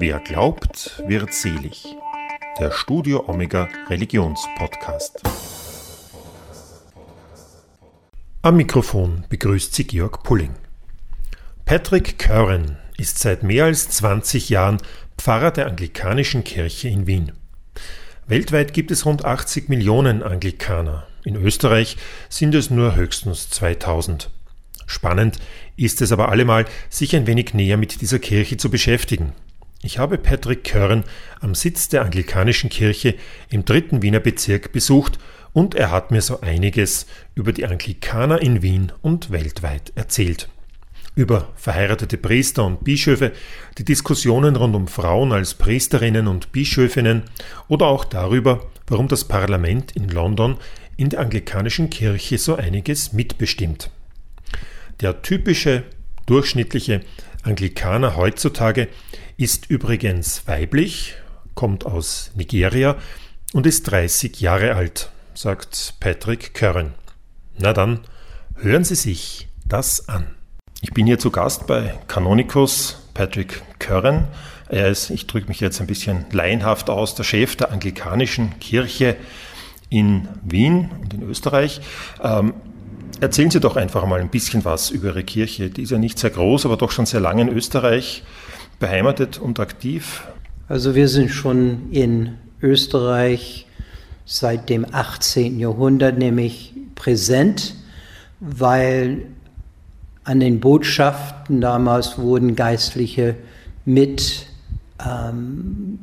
Wer glaubt, wird selig. Der Studio Omega Religionspodcast. Am Mikrofon begrüßt sie Georg Pulling. Patrick Curran ist seit mehr als 20 Jahren Pfarrer der Anglikanischen Kirche in Wien. Weltweit gibt es rund 80 Millionen Anglikaner. In Österreich sind es nur höchstens 2000. Spannend ist es aber allemal, sich ein wenig näher mit dieser Kirche zu beschäftigen. Ich habe Patrick Körn am Sitz der Anglikanischen Kirche im dritten Wiener Bezirk besucht und er hat mir so einiges über die Anglikaner in Wien und weltweit erzählt. Über verheiratete Priester und Bischöfe, die Diskussionen rund um Frauen als Priesterinnen und Bischöfinnen oder auch darüber, warum das Parlament in London in der anglikanischen Kirche so einiges mitbestimmt. Der typische, durchschnittliche Anglikaner heutzutage ist übrigens weiblich, kommt aus Nigeria und ist 30 Jahre alt, sagt Patrick Curran. Na dann, hören Sie sich das an. Ich bin hier zu Gast bei Canonicus Patrick Curran. Er ist, ich drücke mich jetzt ein bisschen laienhaft aus, der Chef der anglikanischen Kirche in Wien und in Österreich. Ähm, Erzählen Sie doch einfach mal ein bisschen was über Ihre Kirche. Die ist ja nicht sehr groß, aber doch schon sehr lange in Österreich beheimatet und aktiv. Also wir sind schon in Österreich seit dem 18. Jahrhundert nämlich präsent, weil an den Botschaften damals wurden Geistliche mit ähm,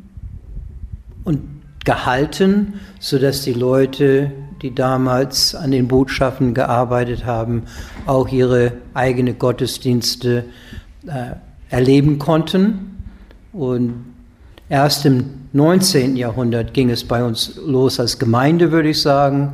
und gehalten, sodass die Leute die damals an den Botschaften gearbeitet haben, auch ihre eigene Gottesdienste äh, erleben konnten. Und erst im 19. Jahrhundert ging es bei uns los als Gemeinde, würde ich sagen.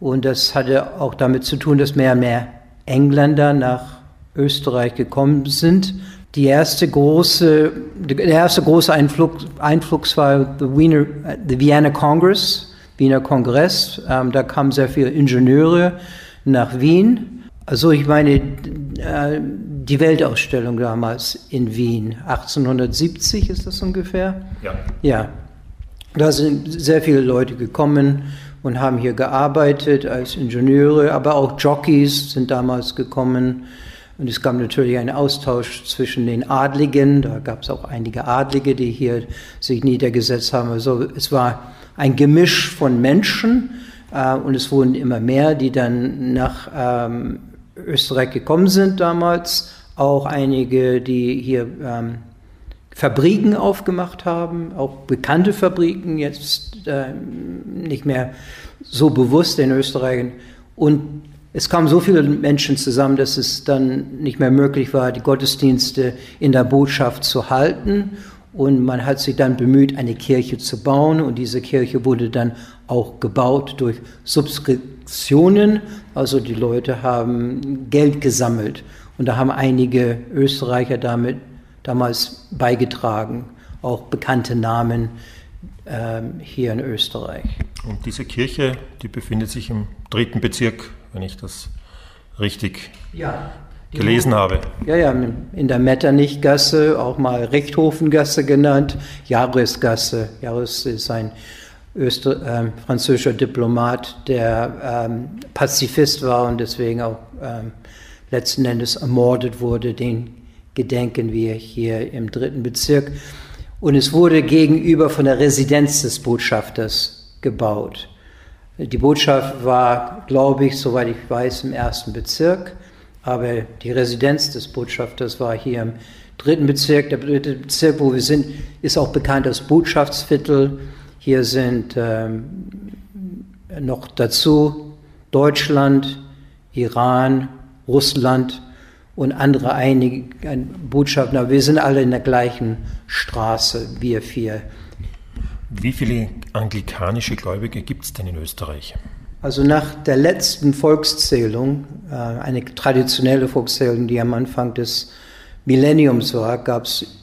Und das hatte auch damit zu tun, dass mehr und mehr Engländer nach Österreich gekommen sind. Die erste große, der erste große Einflug, Einfluss war the, Wiener, the Vienna Congress Wiener Kongress. Ähm, da kamen sehr viele Ingenieure nach Wien. Also ich meine, äh, die Weltausstellung damals in Wien, 1870 ist das ungefähr? Ja. Ja. Da sind sehr viele Leute gekommen und haben hier gearbeitet als Ingenieure, aber auch Jockeys sind damals gekommen. Und es gab natürlich einen Austausch zwischen den Adligen. Da gab es auch einige Adlige, die hier sich niedergesetzt haben. Also es war ein Gemisch von Menschen äh, und es wurden immer mehr, die dann nach ähm, Österreich gekommen sind damals. Auch einige, die hier ähm, Fabriken aufgemacht haben, auch bekannte Fabriken, jetzt äh, nicht mehr so bewusst in Österreich. Und es kamen so viele Menschen zusammen, dass es dann nicht mehr möglich war, die Gottesdienste in der Botschaft zu halten. Und man hat sich dann bemüht, eine Kirche zu bauen. Und diese Kirche wurde dann auch gebaut durch Subskriptionen. Also die Leute haben Geld gesammelt. Und da haben einige Österreicher damit damals beigetragen. Auch bekannte Namen ähm, hier in Österreich. Und diese Kirche, die befindet sich im dritten Bezirk, wenn ich das richtig ja, gelesen habe. Ja, ja, in der Metternichgasse, auch mal Richthofengasse genannt, Jahresgasse. Jahres ist ein Öster äh, französischer Diplomat, der ähm, Pazifist war und deswegen auch ähm, letzten Endes ermordet wurde. Den gedenken wir hier im dritten Bezirk. Und es wurde gegenüber von der Residenz des Botschafters gebaut. Die Botschaft war, glaube ich, soweit ich weiß, im ersten Bezirk. Aber die Residenz des Botschafters war hier im dritten Bezirk. Der dritte Bezirk, wo wir sind, ist auch bekannt als Botschaftsviertel. Hier sind ähm, noch dazu Deutschland, Iran, Russland und andere einige Botschaften. Aber wir sind alle in der gleichen Straße, wir vier. Wie viele anglikanische Gläubige gibt es denn in Österreich? Also nach der letzten Volkszählung, äh, eine traditionelle Volkszählung, die am Anfang des Millenniums war, gab es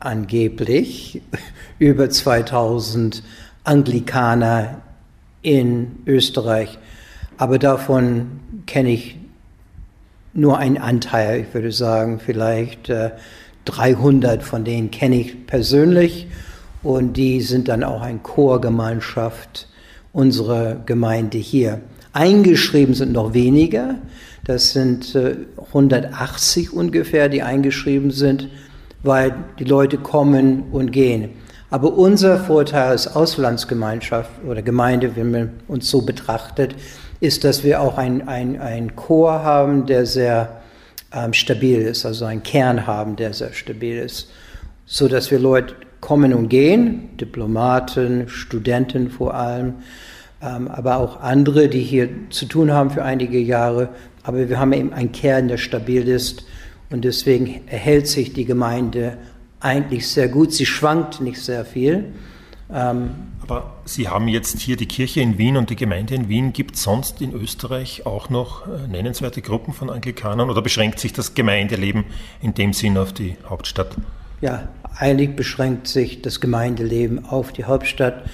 angeblich über 2000 Anglikaner in Österreich. Aber davon kenne ich nur einen Anteil, ich würde sagen vielleicht 300 von denen kenne ich persönlich und die sind dann auch eine Chorgemeinschaft unserer Gemeinde hier. Eingeschrieben sind noch weniger, das sind 180 äh, ungefähr, die eingeschrieben sind, weil die Leute kommen und gehen. Aber unser Vorteil als Auslandsgemeinschaft oder Gemeinde, wenn man uns so betrachtet, ist, dass wir auch ein, ein, ein Chor haben, der sehr ähm, stabil ist, also einen Kern haben, der sehr stabil ist, so dass wir Leute kommen und gehen, Diplomaten, Studenten vor allem, ähm, aber auch andere, die hier zu tun haben für einige Jahre. Aber wir haben eben einen Kern, der stabil ist und deswegen erhält sich die Gemeinde eigentlich sehr gut. Sie schwankt nicht sehr viel. Ähm, aber Sie haben jetzt hier die Kirche in Wien und die Gemeinde in Wien. Gibt es sonst in Österreich auch noch äh, nennenswerte Gruppen von Anglikanern oder beschränkt sich das Gemeindeleben in dem Sinn auf die Hauptstadt? Ja, eigentlich beschränkt sich das Gemeindeleben auf die Hauptstadt.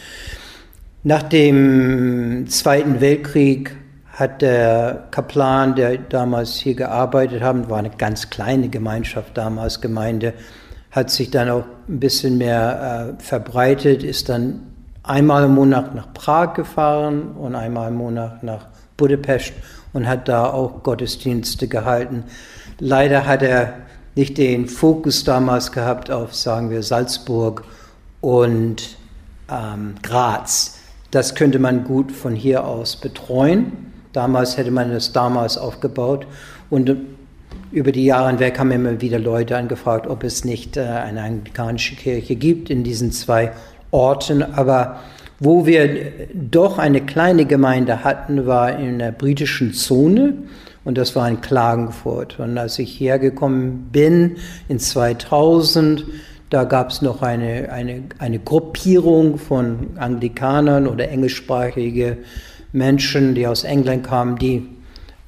Nach dem Zweiten Weltkrieg hat der Kaplan, der damals hier gearbeitet hat, war eine ganz kleine Gemeinschaft damals, Gemeinde, hat sich dann auch ein bisschen mehr äh, verbreitet, ist dann einmal im Monat nach Prag gefahren und einmal im Monat nach Budapest und hat da auch Gottesdienste gehalten. Leider hat er nicht den Fokus damals gehabt auf, sagen wir, Salzburg und ähm, Graz. Das könnte man gut von hier aus betreuen. Damals hätte man es damals aufgebaut. Und über die Jahre hinweg haben immer wieder Leute angefragt, ob es nicht äh, eine anglikanische Kirche gibt in diesen zwei Orten. Aber wo wir doch eine kleine Gemeinde hatten, war in der britischen Zone und das war in Klagenfurt. Und als ich hergekommen bin in 2000, da gab es noch eine, eine, eine Gruppierung von Anglikanern oder englischsprachige Menschen, die aus England kamen, die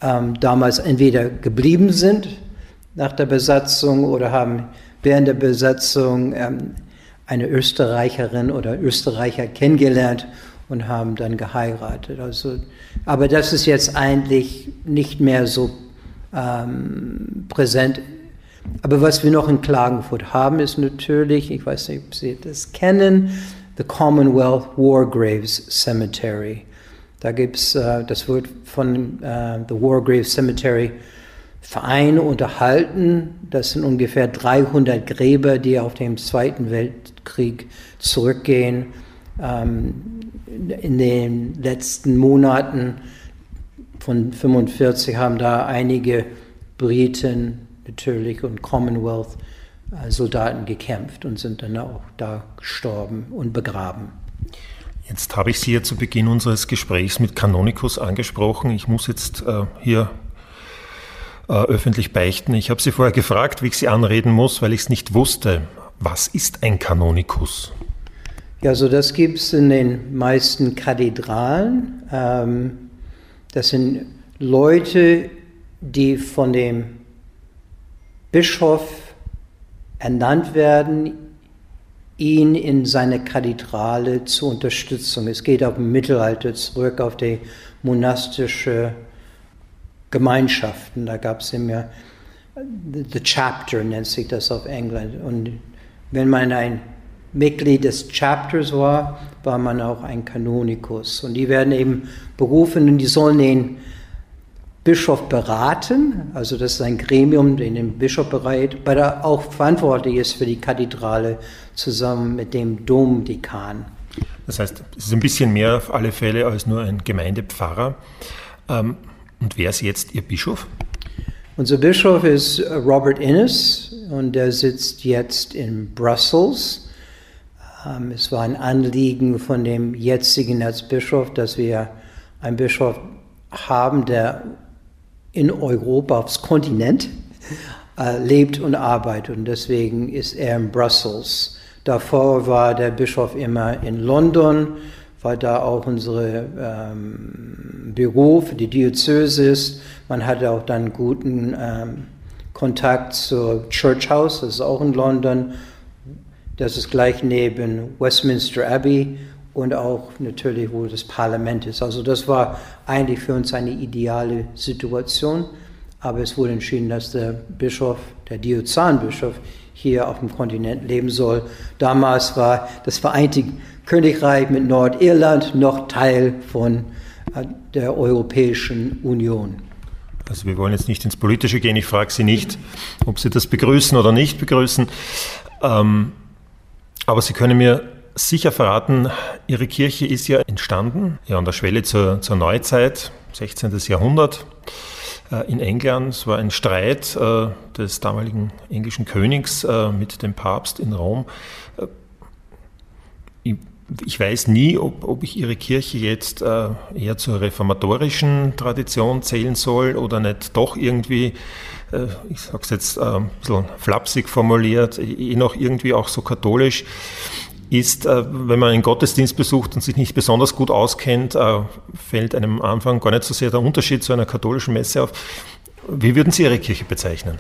ähm, damals entweder geblieben sind nach der Besatzung oder haben während der Besatzung ähm, eine Österreicherin oder Österreicher kennengelernt und haben dann geheiratet. Also, aber das ist jetzt eigentlich nicht mehr so ähm, präsent. Aber was wir noch in Klagenfurt haben, ist natürlich, ich weiß nicht, ob Sie das kennen, the Commonwealth War Graves Cemetery. Da gibt es, äh, das wird von äh, the War Graves Cemetery Verein unterhalten. Das sind ungefähr 300 Gräber, die auf den Zweiten Weltkrieg zurückgehen. Ähm, in den letzten Monaten von 45 haben da einige Briten natürlich und Commonwealth äh, gekämpft und sind dann auch da gestorben und begraben. Jetzt habe ich Sie ja zu Beginn unseres Gesprächs mit Canonikus angesprochen. Ich muss jetzt äh, hier äh, öffentlich beichten. Ich habe Sie vorher gefragt, wie ich Sie anreden muss, weil ich es nicht wusste. Was ist ein Kanonikus? Ja, so das gibt es in den meisten Kathedralen. Ähm, das sind Leute, die von dem Bischof ernannt werden, ihn in seine Kathedrale zur Unterstützung. Es geht auf Mittelalter zurück, auf die monastische Gemeinschaften. Da gab es immer, the chapter nennt sich das auf England. Und wenn man ein Mitglied des Chapters war, war man auch ein Kanonikus. Und die werden eben berufen und die sollen den Bischof beraten. Also das ist ein Gremium, den den Bischof berät, weil er auch verantwortlich ist für die Kathedrale zusammen mit dem Domdekan. Das heißt, es ist ein bisschen mehr auf alle Fälle als nur ein Gemeindepfarrer. Ähm, und wer ist jetzt Ihr Bischof? Unser Bischof ist Robert Innes und der sitzt jetzt in Brussels. Ähm, es war ein Anliegen von dem jetzigen Erzbischof, dass wir einen Bischof haben, der in Europa, aufs Kontinent, äh, lebt und arbeitet. Und deswegen ist er in Brussels. Davor war der Bischof immer in London, weil da auch unsere ähm, Büro für die Diözese ist. Man hatte auch dann guten ähm, Kontakt zur Church House, das ist auch in London. Das ist gleich neben Westminster Abbey und auch natürlich, wo das Parlament ist. Also das war eigentlich für uns eine ideale Situation. Aber es wurde entschieden, dass der Bischof, der Diözesanbischof hier auf dem Kontinent leben soll. Damals war das Vereinte Königreich mit Nordirland noch Teil von äh, der Europäischen Union. Also wir wollen jetzt nicht ins Politische gehen. Ich frage Sie nicht, ob Sie das begrüßen oder nicht begrüßen. Ähm, aber Sie können mir sicher verraten, Ihre Kirche ist ja entstanden, ja an der Schwelle zur, zur Neuzeit, 16. Jahrhundert äh, in England. Es war ein Streit äh, des damaligen englischen Königs äh, mit dem Papst in Rom. Ich weiß nie, ob, ob ich Ihre Kirche jetzt eher zur reformatorischen Tradition zählen soll oder nicht doch irgendwie, ich sage es jetzt ein bisschen flapsig formuliert, eh noch irgendwie auch so katholisch ist, äh, wenn man einen Gottesdienst besucht und sich nicht besonders gut auskennt, äh, fällt einem am Anfang gar nicht so sehr der Unterschied zu einer katholischen Messe auf. Wie würden Sie Ihre Kirche bezeichnen?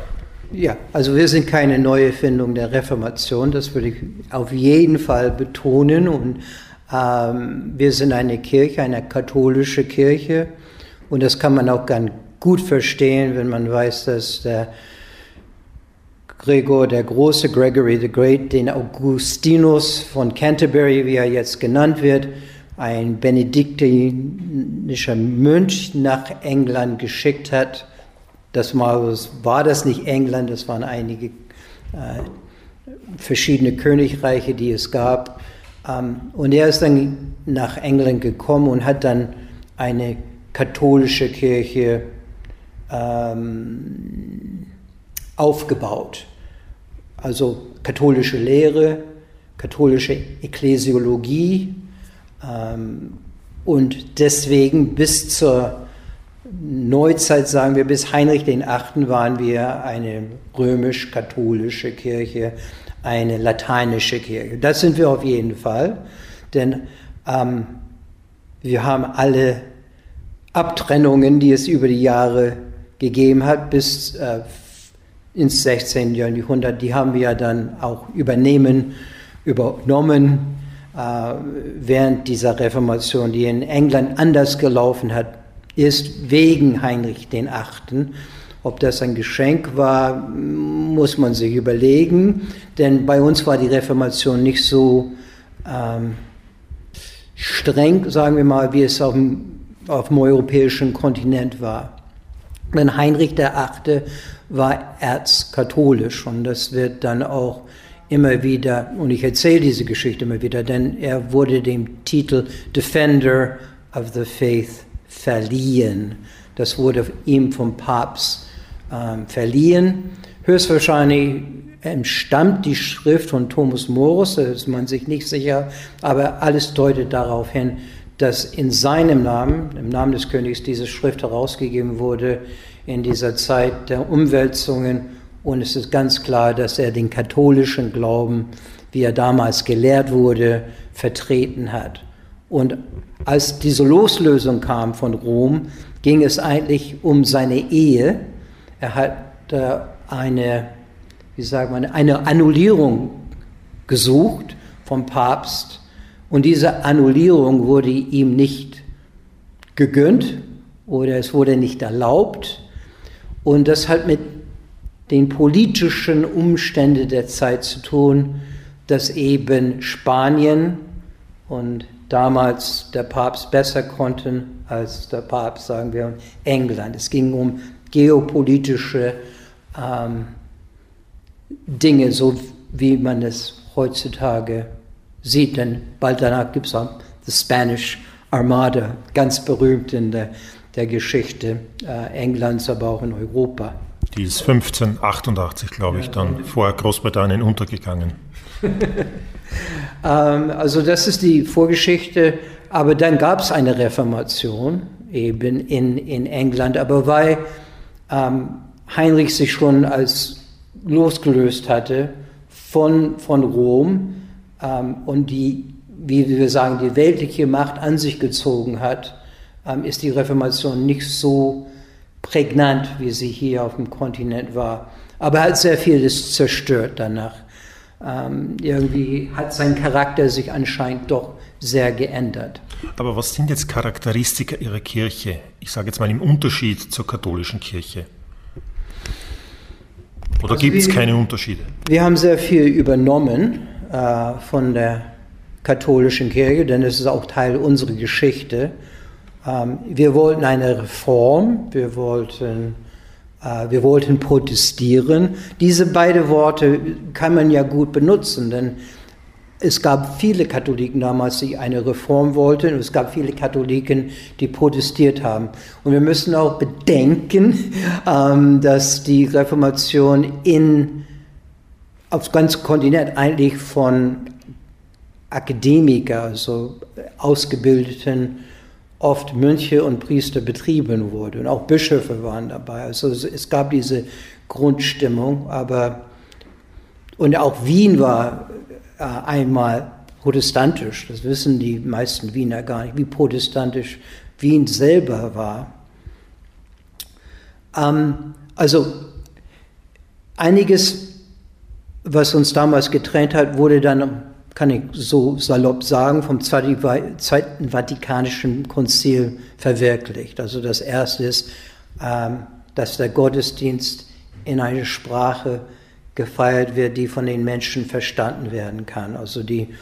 Ja, also wir sind keine neue Findung der Reformation, das würde ich auf jeden Fall betonen. Und ähm, wir sind eine Kirche, eine katholische Kirche. Und das kann man auch ganz gut verstehen, wenn man weiß, dass der Gregor der Große, Gregory the Great, den Augustinus von Canterbury, wie er jetzt genannt wird, ein benediktinischer Mönch nach England geschickt hat. Das war das nicht England, das waren einige äh, verschiedene Königreiche, die es gab. Ähm, und er ist dann nach England gekommen und hat dann eine katholische Kirche ähm, aufgebaut also katholische Lehre, katholische Ekklesiologie ähm, und deswegen bis zur Neuzeit, sagen wir, bis Heinrich VIII. waren wir eine römisch-katholische Kirche, eine lateinische Kirche. Das sind wir auf jeden Fall, denn ähm, wir haben alle Abtrennungen, die es über die Jahre gegeben hat, bis äh, ins 16. Jahrhundert, die haben wir dann auch übernehmen, übernommen äh, während dieser Reformation, die in England anders gelaufen hat, ist wegen Heinrich den Achten. Ob das ein Geschenk war, muss man sich überlegen, denn bei uns war die Reformation nicht so ähm, streng, sagen wir mal, wie es auf dem, auf dem europäischen Kontinent war. Denn Heinrich Achte war erzkatholisch und das wird dann auch immer wieder, und ich erzähle diese Geschichte immer wieder, denn er wurde dem Titel Defender of the Faith verliehen. Das wurde ihm vom Papst ähm, verliehen. Höchstwahrscheinlich entstammt die Schrift von Thomas Morus, da ist man sich nicht sicher, aber alles deutet darauf hin, dass in seinem Namen, im Namen des Königs, diese Schrift herausgegeben wurde, in dieser Zeit der Umwälzungen. Und es ist ganz klar, dass er den katholischen Glauben, wie er damals gelehrt wurde, vertreten hat. Und als diese Loslösung kam von Rom, ging es eigentlich um seine Ehe. Er hat eine, wie sagt man, eine Annullierung gesucht vom Papst. Und diese Annullierung wurde ihm nicht gegönnt oder es wurde nicht erlaubt. Und das hat mit den politischen Umständen der Zeit zu tun, dass eben Spanien und damals der Papst besser konnten als der Papst, sagen wir, England. Es ging um geopolitische ähm, Dinge, so wie man es heutzutage sieht. Denn bald danach gibt es auch die Spanish Armada, ganz berühmt in der der Geschichte äh, Englands, aber auch in Europa. Die ist 1588, glaube ich, dann vor Großbritannien untergegangen. ähm, also das ist die Vorgeschichte. Aber dann gab es eine Reformation eben in, in England. Aber weil ähm, Heinrich sich schon als losgelöst hatte von, von Rom ähm, und die, wie wir sagen, die weltliche Macht an sich gezogen hat, ähm, ist die Reformation nicht so prägnant, wie sie hier auf dem Kontinent war. Aber er hat sehr vieles zerstört danach. Ähm, irgendwie hat sein Charakter sich anscheinend doch sehr geändert. Aber was sind jetzt Charakteristika Ihrer Kirche? Ich sage jetzt mal im Unterschied zur katholischen Kirche. Oder also gibt es keine Unterschiede? Wir haben sehr viel übernommen äh, von der katholischen Kirche, denn es ist auch Teil unserer Geschichte. Ähm, wir wollten eine Reform, wir wollten, äh, wir wollten protestieren. Diese beiden Worte kann man ja gut benutzen, denn es gab viele Katholiken damals, die eine Reform wollten und es gab viele Katholiken, die protestiert haben. Und wir müssen auch bedenken, ähm, dass die Reformation in, aufs ganze Kontinent eigentlich von Akademiker, also ausgebildeten, oft Mönche und Priester betrieben wurde. Und auch Bischöfe waren dabei. Also es, gab diese Grundstimmung, aber und auch Wien war äh, einmal protestantisch. Das wissen die meisten Wiener gar nicht, wie protestantisch Wien selber war. Ähm, also einiges, was uns damals getrennt hat, wurde dann, kann ich so salopp sagen, vom Zweiten Vatikanischen Konzil verwirklicht. Also das erste ist, ähm, dass der Gottesdienst in eine Sprache gefeiert wird, die von den Menschen verstanden werden kann, also die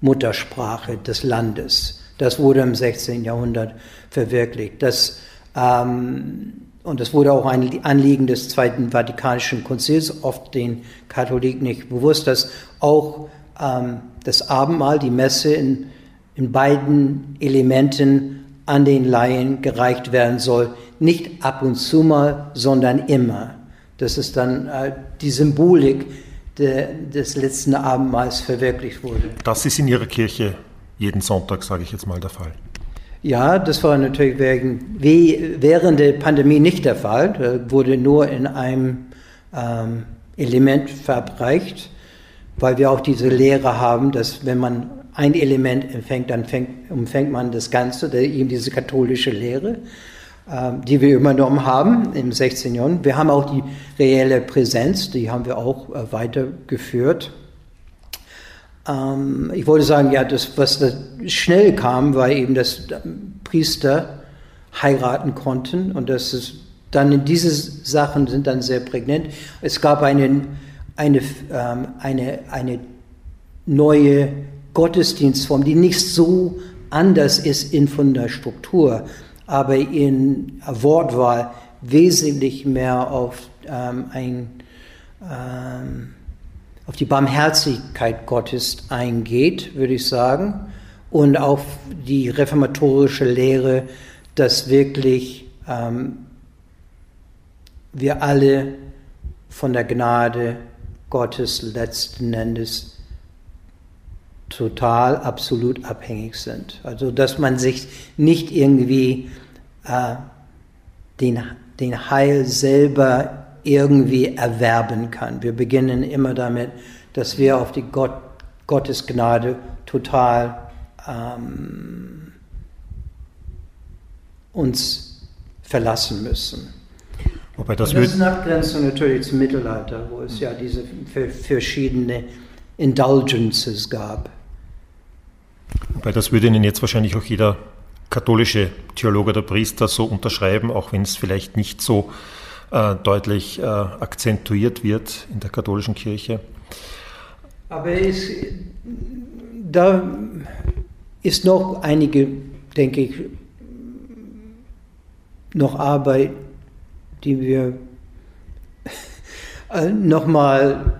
Muttersprache des Landes. Das wurde im 16. Jahrhundert verwirklicht. Das, ähm, und das wurde auch ein Anliegen des Zweiten Vatikanischen Konzils, oft den Katholiken nicht bewusst, dass auch ähm, das Abendmahl, die Messe in, in beiden Elementen an den Laien gereicht werden soll. Nicht ab und zu mal, sondern immer. Das ist dann äh, die Symbolik de, des letzten Abendmahls verwirklicht wurde. Das ist in Ihrer Kirche jeden Sonntag, sage ich jetzt mal, der Fall. Ja, das war natürlich wegen, während der Pandemie nicht der Fall. Da wurde nur in einem ähm, Element verabreicht, weil wir auch diese Lehre haben, dass wenn man ein Element empfängt, dann fängt, umfängt man das Ganze, eben diese katholische Lehre. Ähm, die wir übernommen haben im 16. Jahrhundert. Wir haben auch die reelle Präsenz, die haben wir auch äh, weitergeführt. Ähm, ich wollte sagen, ja, das, was da schnell kam, war eben, dass Priester heiraten konnten und das ist dann in diese Sachen sind dann sehr prägnant. Es gab eine, eine, ähm, eine, eine neue Gottesdienstform, die nicht so anders ist in von der Struktur aber in Wortwahl wesentlich mehr auf, ähm, ein, ähm, auf die Barmherzigkeit Gottes eingeht, würde ich sagen, und auf die reformatorische Lehre, dass wirklich ähm, wir alle von der Gnade Gottes letzten Endes total absolut abhängig sind. Also dass man sich nicht irgendwie äh, den, den Heil selber irgendwie erwerben kann. Wir beginnen immer damit, dass wir auf die Gott, Gottes Gnade total ähm, uns verlassen müssen. Wobei das, das ist eine Abgrenzung natürlich zum Mittelalter, wo es ja diese verschiedene Indulgences gab. Wobei das würde Ihnen jetzt wahrscheinlich auch jeder katholische Theologe oder Priester so unterschreiben, auch wenn es vielleicht nicht so äh, deutlich äh, akzentuiert wird in der katholischen Kirche. Aber es, da ist noch einige, denke ich, noch Arbeit, die wir äh, nochmal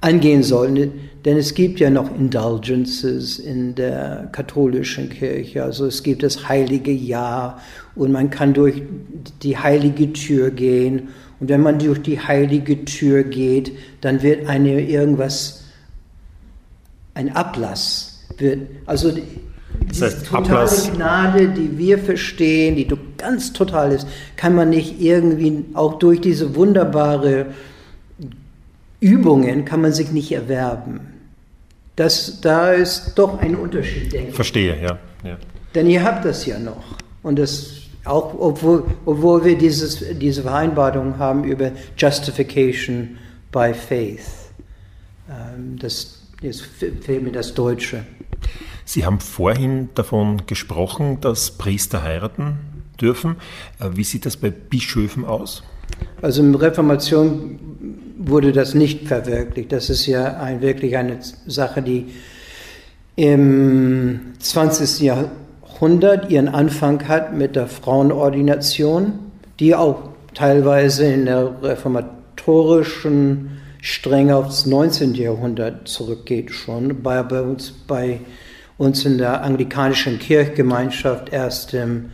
angehen sollen. Denn es gibt ja noch Indulgences in der katholischen Kirche. Also es gibt das heilige Jahr und man kann durch die heilige Tür gehen. Und wenn man durch die heilige Tür geht, dann wird eine irgendwas, ein Ablass wird, also die das heißt, totale Ablass. Gnade, die wir verstehen, die ganz total ist, kann man nicht irgendwie auch durch diese wunderbare Übungen kann man sich nicht erwerben. Das, da ist doch ein Unterschied, denke ich. Verstehe, ja. ja. Denn ihr habt das ja noch. Und das auch, obwohl, obwohl wir dieses, diese Vereinbarung haben über Justification by Faith. Ähm, das, jetzt fehlt mir das Deutsche. Sie haben vorhin davon gesprochen, dass Priester heiraten dürfen. Äh, wie sieht das bei Bischöfen aus? Also in Reformation wurde das nicht verwirklicht. Das ist ja ein, wirklich eine Sache, die im 20. Jahrhundert ihren Anfang hat mit der Frauenordination, die auch teilweise in der reformatorischen Strenge aufs 19. Jahrhundert zurückgeht schon, bei, bei, uns, bei uns in der anglikanischen Kirchgemeinschaft erst im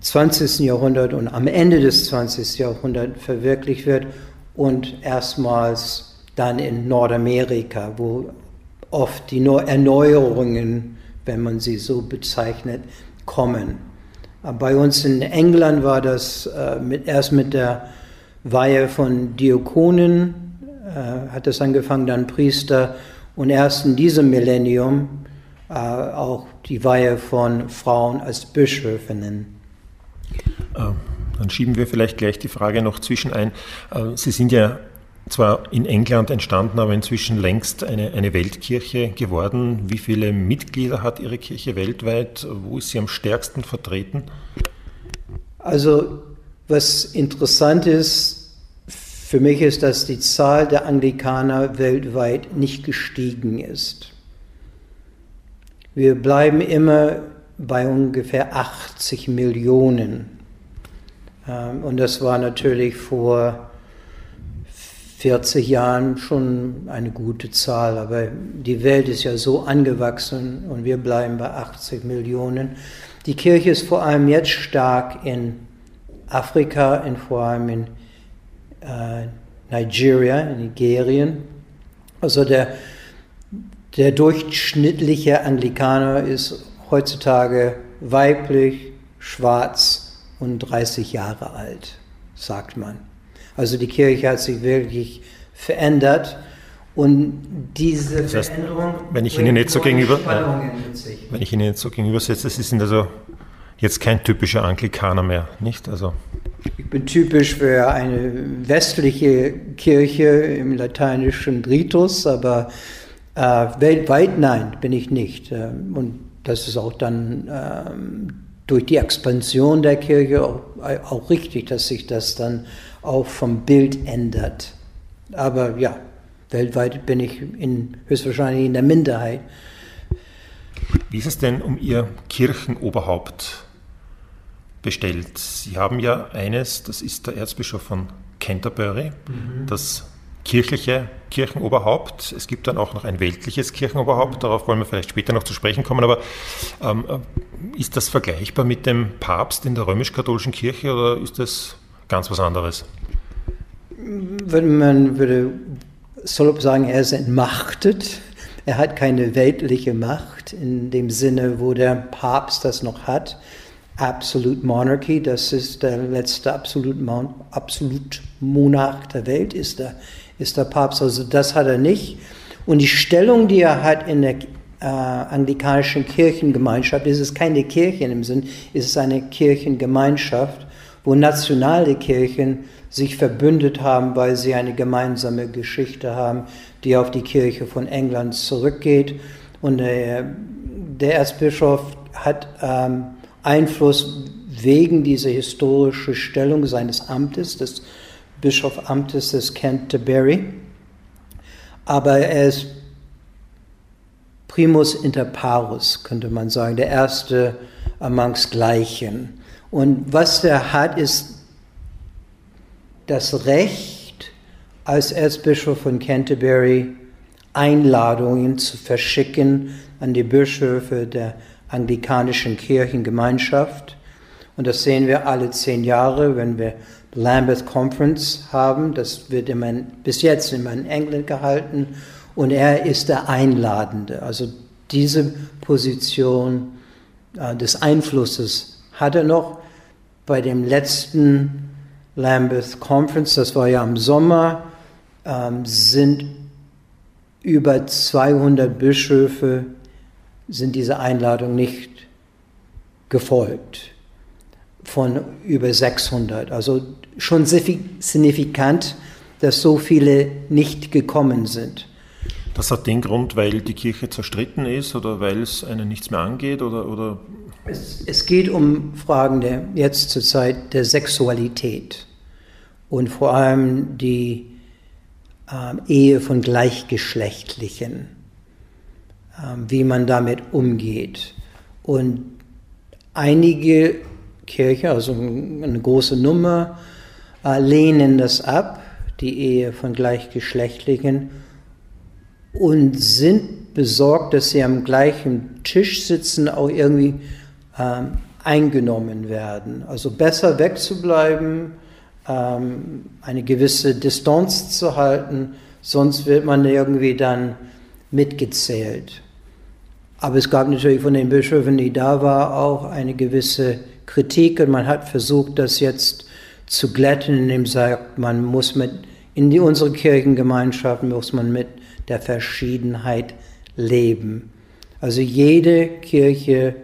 20. Jahrhundert und am Ende des 20. Jahrhunderts verwirklicht wird und erstmals dann in Nordamerika, wo oft die Erneuerungen, wenn man sie so bezeichnet, kommen. Bei uns in England war das äh, mit, erst mit der Weihe von Diakonen, äh, hat es angefangen, dann Priester und erst in diesem Millennium äh, auch die Weihe von Frauen als Bischöfinnen. Ähm, dann schieben wir vielleicht gleich die Frage noch zwischen ein. Äh, Sie sind ja zwar in England entstanden, aber inzwischen längst eine, eine Weltkirche geworden. Wie viele Mitglieder hat Ihre Kirche weltweit? Wo ist sie am stärksten vertreten? Also was interessant ist, für mich ist, dass die Zahl der Anglikaner weltweit nicht gestiegen ist. Wir bleiben immer bei ungefähr 80 Millionen. Ähm, und das war natürlich vor 40 Jahren schon eine gute Zahl, aber die Welt ist ja so angewachsen und wir bleiben bei 80 Millionen. Die Kirche ist vor allem jetzt stark in Afrika, in vor allem in äh, Nigeria, in Nigerien. Also der, der durchschnittliche Anglikaner ist heutzutage weiblich, schwarz und 30 Jahre alt, sagt man. Also die Kirche hat sich wirklich verändert. Und diese das heißt, Veränderung. Wenn ich Ihnen jetzt so gegenüber, ja, wenn ich Ihnen jetzt so gegenübersetze, Sie sind also jetzt kein typischer Anglikaner mehr, nicht? Also ich bin typisch für eine westliche Kirche im lateinischen Ritus, aber äh, weltweit nein, bin ich nicht. Ähm, und das ist auch dann ähm, durch die Expansion der Kirche auch, auch richtig, dass sich das dann auch vom Bild ändert. Aber ja, weltweit bin ich in, höchstwahrscheinlich in der Minderheit. Wie ist es denn um Ihr Kirchenoberhaupt bestellt? Sie haben ja eines, das ist der Erzbischof von Canterbury, mhm. das kirchliche Kirchenoberhaupt. Es gibt dann auch noch ein weltliches Kirchenoberhaupt, darauf wollen wir vielleicht später noch zu sprechen kommen, aber ähm, äh, ist das vergleichbar mit dem Papst in der römisch-katholischen Kirche oder ist das ganz was anderes? Wenn man würde salopp sagen, er ist entmachtet. Er hat keine weltliche Macht in dem Sinne, wo der Papst das noch hat. Absolute Monarchy, das ist der letzte Absolut, Absolut Monarch der Welt, ist der ist der Papst. Also das hat er nicht. Und die Stellung, die er hat in der äh, anglikanischen Kirchengemeinschaft, ist es keine Kirche im Sinn, ist es eine Kirchengemeinschaft, wo nationale Kirchen sich verbündet haben, weil sie eine gemeinsame Geschichte haben, die auf die Kirche von England zurückgeht. Und der, der Erzbischof hat ähm, Einfluss wegen dieser historischen Stellung seines Amtes, des Bischofamtes des Canterbury. Aber er ist primus inter pares, könnte man sagen, der erste amongst Gleichen. Und was er hat, ist das Recht, als Erzbischof von Canterbury Einladungen zu verschicken an die Bischöfe der anglikanischen Kirchengemeinschaft. Und das sehen wir alle zehn Jahre, wenn wir Lambeth Conference haben. Das wird immer, bis jetzt immer in England gehalten. Und er ist der Einladende. Also diese Position äh, des Einflusses hat er noch bei dem letzten Lambeth Conference, das war ja im Sommer, ähm, sind über 200 Bischöfe sind dieser Einladung nicht gefolgt von über 600. Also schon signifikant, dass so viele nicht gekommen sind. Das hat den Grund, weil die Kirche zerstritten ist oder weil es einen nichts mehr angeht? Oder, oder? Es, es geht um Fragen der, jetzt zur Zeit der Sexualität und vor allem die ähm, Ehe von Gleichgeschlechtlichen, ähm, wie man damit umgeht. Und einige Kirchen, also eine große Nummer, äh, lehnen das ab, die Ehe von Gleichgeschlechtlichen, und sind besorgt, dass sie am gleichen Tisch sitzen, auch irgendwie ähm, eingenommen werden. Also besser wegzubleiben, ähm, eine gewisse Distanz zu halten, sonst wird man irgendwie dann mitgezählt. Aber es gab natürlich von den Bischöfen, die da waren, auch eine gewisse Kritik und man hat versucht, das jetzt zu glätten, indem man sagt, man muss mit, in die, unsere Kirchengemeinschaften muss man mit der Verschiedenheit leben. Also jede Kirche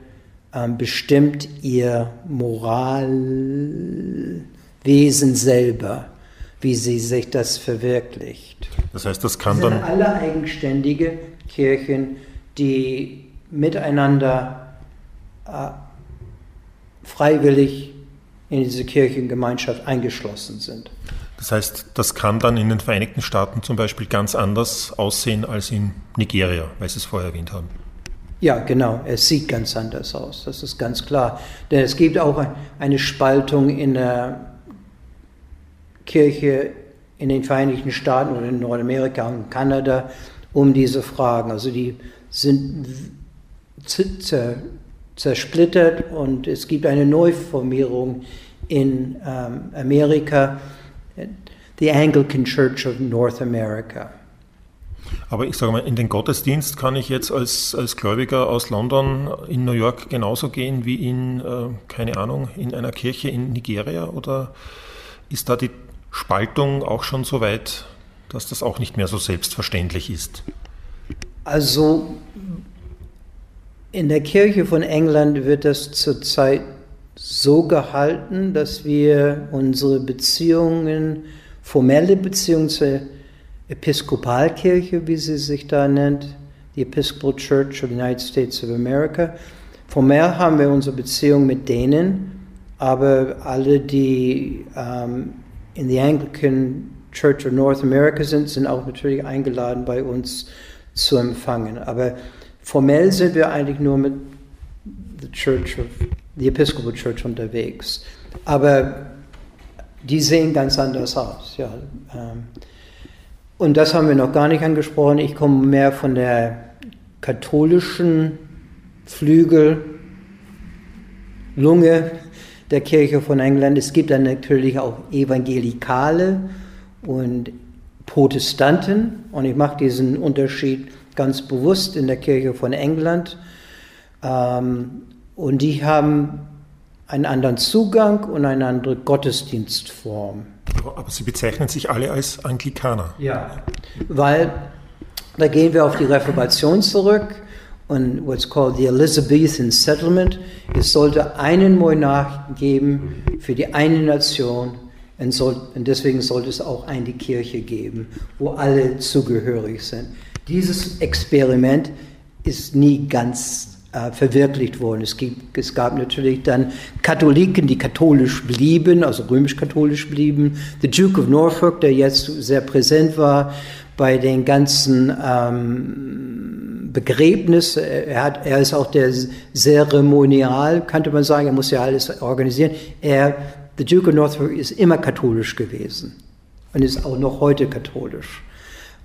bestimmt ihr Moralwesen selber, wie sie sich das verwirklicht. Das heißt, das kann das sind dann. alle eigenständige Kirchen, die miteinander äh, freiwillig in diese Kirchengemeinschaft eingeschlossen sind. Das heißt, das kann dann in den Vereinigten Staaten zum Beispiel ganz anders aussehen als in Nigeria, weil Sie es vorher erwähnt haben. Ja, genau. Es sieht ganz anders aus. Das ist ganz klar. Denn es gibt auch eine Spaltung in der Kirche in den Vereinigten Staaten oder in Nordamerika und Kanada um diese Fragen. Also die sind zersplittert und es gibt eine Neuformierung in ähm, Amerika, the Anglican Church of North America. Aber ich sage mal, in den Gottesdienst kann ich jetzt als, als Gläubiger aus London in New York genauso gehen wie in, äh, keine Ahnung, in einer Kirche in Nigeria? Oder ist da die Spaltung auch schon so weit, dass das auch nicht mehr so selbstverständlich ist? Also in der Kirche von England wird das zurzeit so gehalten, dass wir unsere Beziehungen, formelle Beziehungen zur Episkopalkirche, wie sie sich da nennt, die Episcopal Church of the United States of America. Formell haben wir unsere Beziehung mit denen, aber alle, die ähm, in the Anglican Church of North America sind, sind auch natürlich eingeladen, bei uns zu empfangen. Aber formell sind wir eigentlich nur mit the Church of the Episcopal Church unterwegs. Aber die sehen ganz anders aus. Ja. Ähm, und das haben wir noch gar nicht angesprochen. Ich komme mehr von der katholischen Flügel, Lunge der Kirche von England. Es gibt dann natürlich auch Evangelikale und Protestanten. Und ich mache diesen Unterschied ganz bewusst in der Kirche von England. Ähm, und die haben einen anderen Zugang und eine andere Gottesdienstform. Aber Sie bezeichnen sich alle als Anglikaner. Ja, weil da gehen wir auf die Reformation zurück und what's called the Elizabethan Settlement. Es sollte einen Monarchen geben für die eine Nation und, soll, und deswegen sollte es auch eine Kirche geben, wo alle zugehörig sind. Dieses Experiment ist nie ganz äh, verwirklicht worden. Es, gibt, es gab natürlich dann Katholiken, die katholisch blieben, also römisch-katholisch blieben. The Duke of Norfolk, der jetzt sehr präsent war bei den ganzen ähm, Begräbnis. Er, hat, er ist auch der Zeremonial, könnte man sagen. Er muss ja alles organisieren. Er, the Duke of Norfolk ist immer katholisch gewesen und ist auch noch heute katholisch.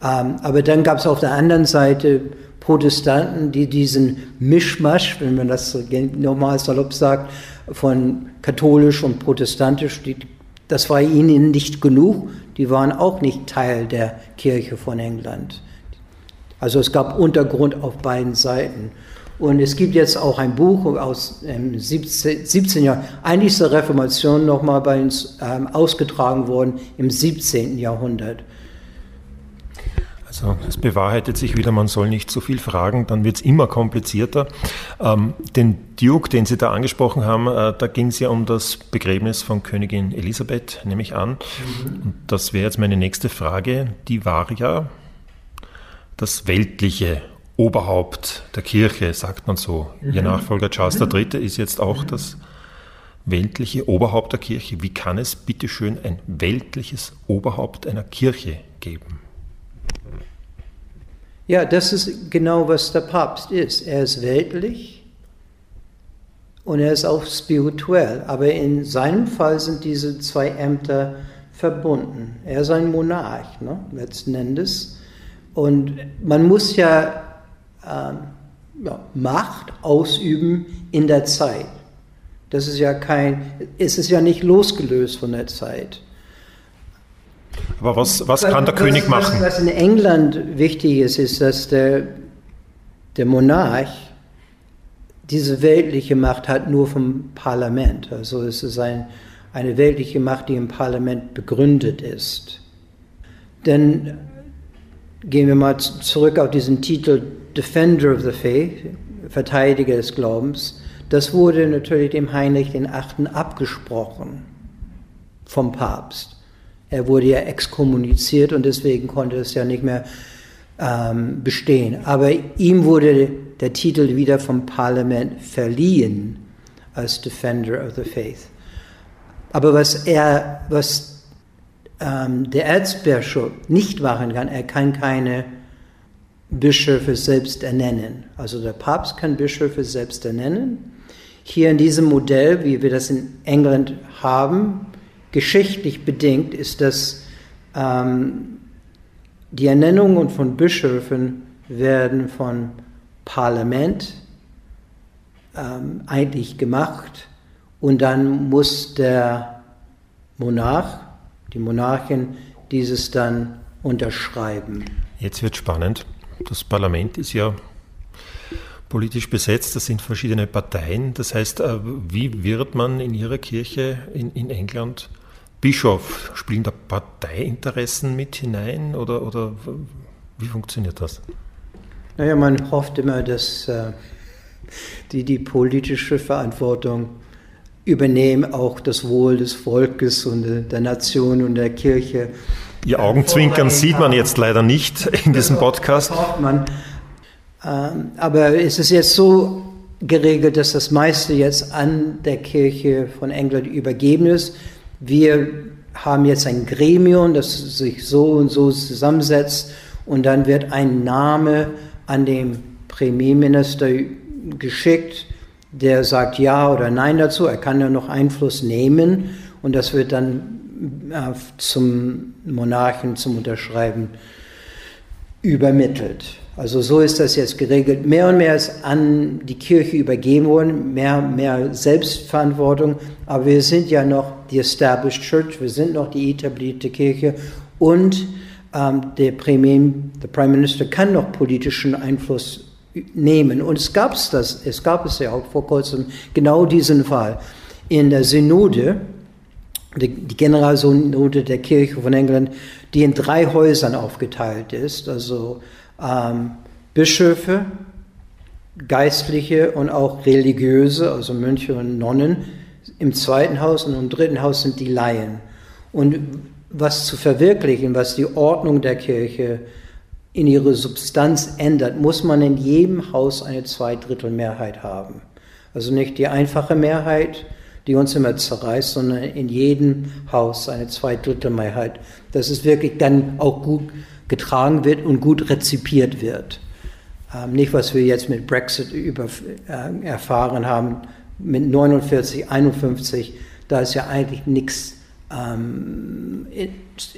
Ähm, aber dann gab es auf der anderen Seite Protestanten, die diesen Mischmasch, wenn man das so normal salopp sagt, von katholisch und protestantisch, die, das war ihnen nicht genug. Die waren auch nicht Teil der Kirche von England. Also es gab Untergrund auf beiden Seiten. Und es gibt jetzt auch ein Buch aus dem 17, 17. Jahrhundert, eigentlich ist die Reformation nochmal bei uns ähm, ausgetragen worden im 17. Jahrhundert. Also es bewahrheitet sich wieder, man soll nicht zu viel fragen, dann wird es immer komplizierter. Ähm, den Duke, den Sie da angesprochen haben, äh, da ging es ja um das Begräbnis von Königin Elisabeth, nehme ich an. Mhm. Und das wäre jetzt meine nächste Frage. Die war ja das weltliche Oberhaupt der Kirche, sagt man so. Mhm. Ihr Nachfolger Charles III. ist jetzt auch mhm. das weltliche Oberhaupt der Kirche. Wie kann es bitteschön ein weltliches Oberhaupt einer Kirche geben? Ja, das ist genau, was der Papst ist. Er ist weltlich und er ist auch spirituell. Aber in seinem Fall sind diese zwei Ämter verbunden. Er ist ein Monarch, ne, letzten Endes. Und man muss ja, ähm, ja, Macht ausüben in der Zeit. Das ist ja kein, es ist ja nicht losgelöst von der Zeit. Aber was, was kann der was, König machen? Was, was in England wichtig ist, ist, dass der, der Monarch diese weltliche Macht hat nur vom Parlament. Also es ist ein, eine weltliche Macht, die im Parlament begründet ist. Denn gehen wir mal zurück auf diesen Titel Defender of the Faith, Verteidiger des Glaubens. Das wurde natürlich dem Heinrich VIII. abgesprochen vom Papst. Er wurde ja exkommuniziert und deswegen konnte es ja nicht mehr ähm, bestehen. Aber ihm wurde der Titel wieder vom Parlament verliehen als Defender of the Faith. Aber was er, was ähm, der Erzbischof nicht machen kann, er kann keine Bischöfe selbst ernennen. Also der Papst kann Bischöfe selbst ernennen. Hier in diesem Modell, wie wir das in England haben, geschichtlich bedingt, ist das ähm, die Ernennungen von Bischöfen werden von Parlament ähm, eigentlich gemacht und dann muss der Monarch, die Monarchin, dieses dann unterschreiben. Jetzt wird spannend. Das Parlament ist ja politisch besetzt, das sind verschiedene Parteien. Das heißt, äh, wie wird man in Ihrer Kirche in, in England Bischof? Spielen da Parteiinteressen mit hinein oder, oder wie funktioniert das? Naja, man hofft immer, dass äh, die die politische Verantwortung übernehmen, auch das Wohl des Volkes und der Nation und der Kirche. Ihr Augenzwinkern sieht man jetzt leider nicht in diesem Podcast. Man. Ähm, aber es ist jetzt so geregelt, dass das meiste jetzt an der Kirche von England übergeben ist. Wir haben jetzt ein Gremium, das sich so und so zusammensetzt und dann wird ein Name an den Premierminister geschickt, der sagt ja oder nein dazu. Er kann ja noch Einfluss nehmen und das wird dann äh, zum Monarchen zum Unterschreiben übermittelt. Also so ist das jetzt geregelt. Mehr und mehr ist an die Kirche übergeben worden, mehr, mehr Selbstverantwortung. Aber wir sind ja noch die Established Church, wir sind noch die etablierte Kirche und ähm, der, Premier, der Prime Minister kann noch politischen Einfluss nehmen. Und es gab es das, es gab es ja auch vor kurzem genau diesen Fall in der Synode, die, die Generalsynode der Kirche von England, die in drei Häusern aufgeteilt ist. Also ähm, Bischöfe, Geistliche und auch Religiöse, also Mönche und Nonnen. Im zweiten Haus und im dritten Haus sind die Laien. Und was zu verwirklichen, was die Ordnung der Kirche in ihre Substanz ändert, muss man in jedem Haus eine Zweidrittelmehrheit haben. Also nicht die einfache Mehrheit, die uns immer zerreißt, sondern in jedem Haus eine Zweidrittelmehrheit. Dass es wirklich dann auch gut getragen wird und gut rezipiert wird. Ähm, nicht, was wir jetzt mit Brexit über, äh, erfahren haben, mit 49, 51, da ist ja eigentlich nichts, ähm,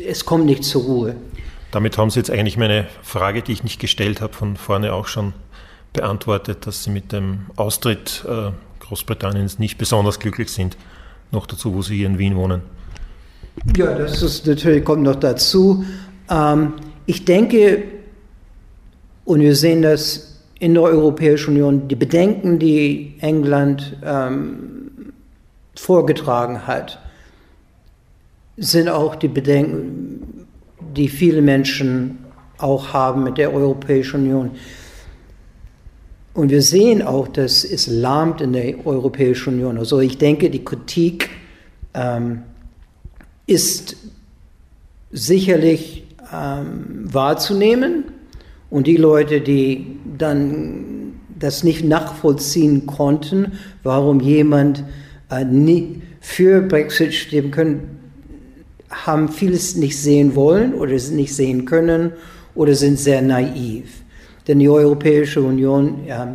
es kommt nicht zur Ruhe. Damit haben Sie jetzt eigentlich meine Frage, die ich nicht gestellt habe, von vorne auch schon beantwortet, dass Sie mit dem Austritt äh, Großbritanniens nicht besonders glücklich sind. Noch dazu, wo Sie hier in Wien wohnen. Ja, das ist natürlich kommt noch dazu. Ähm, ich denke, und wir sehen das in der Europäischen Union, die Bedenken, die England ähm, vorgetragen hat, sind auch die Bedenken, die viele Menschen auch haben mit der Europäischen Union. Und wir sehen auch, dass es lahmt in der Europäischen Union. Also ich denke, die Kritik ähm, ist sicherlich ähm, wahrzunehmen und die Leute, die dann das nicht nachvollziehen konnten, warum jemand äh, nie für Brexit stimmen können, haben vieles nicht sehen wollen oder nicht sehen können oder sind sehr naiv. Denn die Europäische Union äh,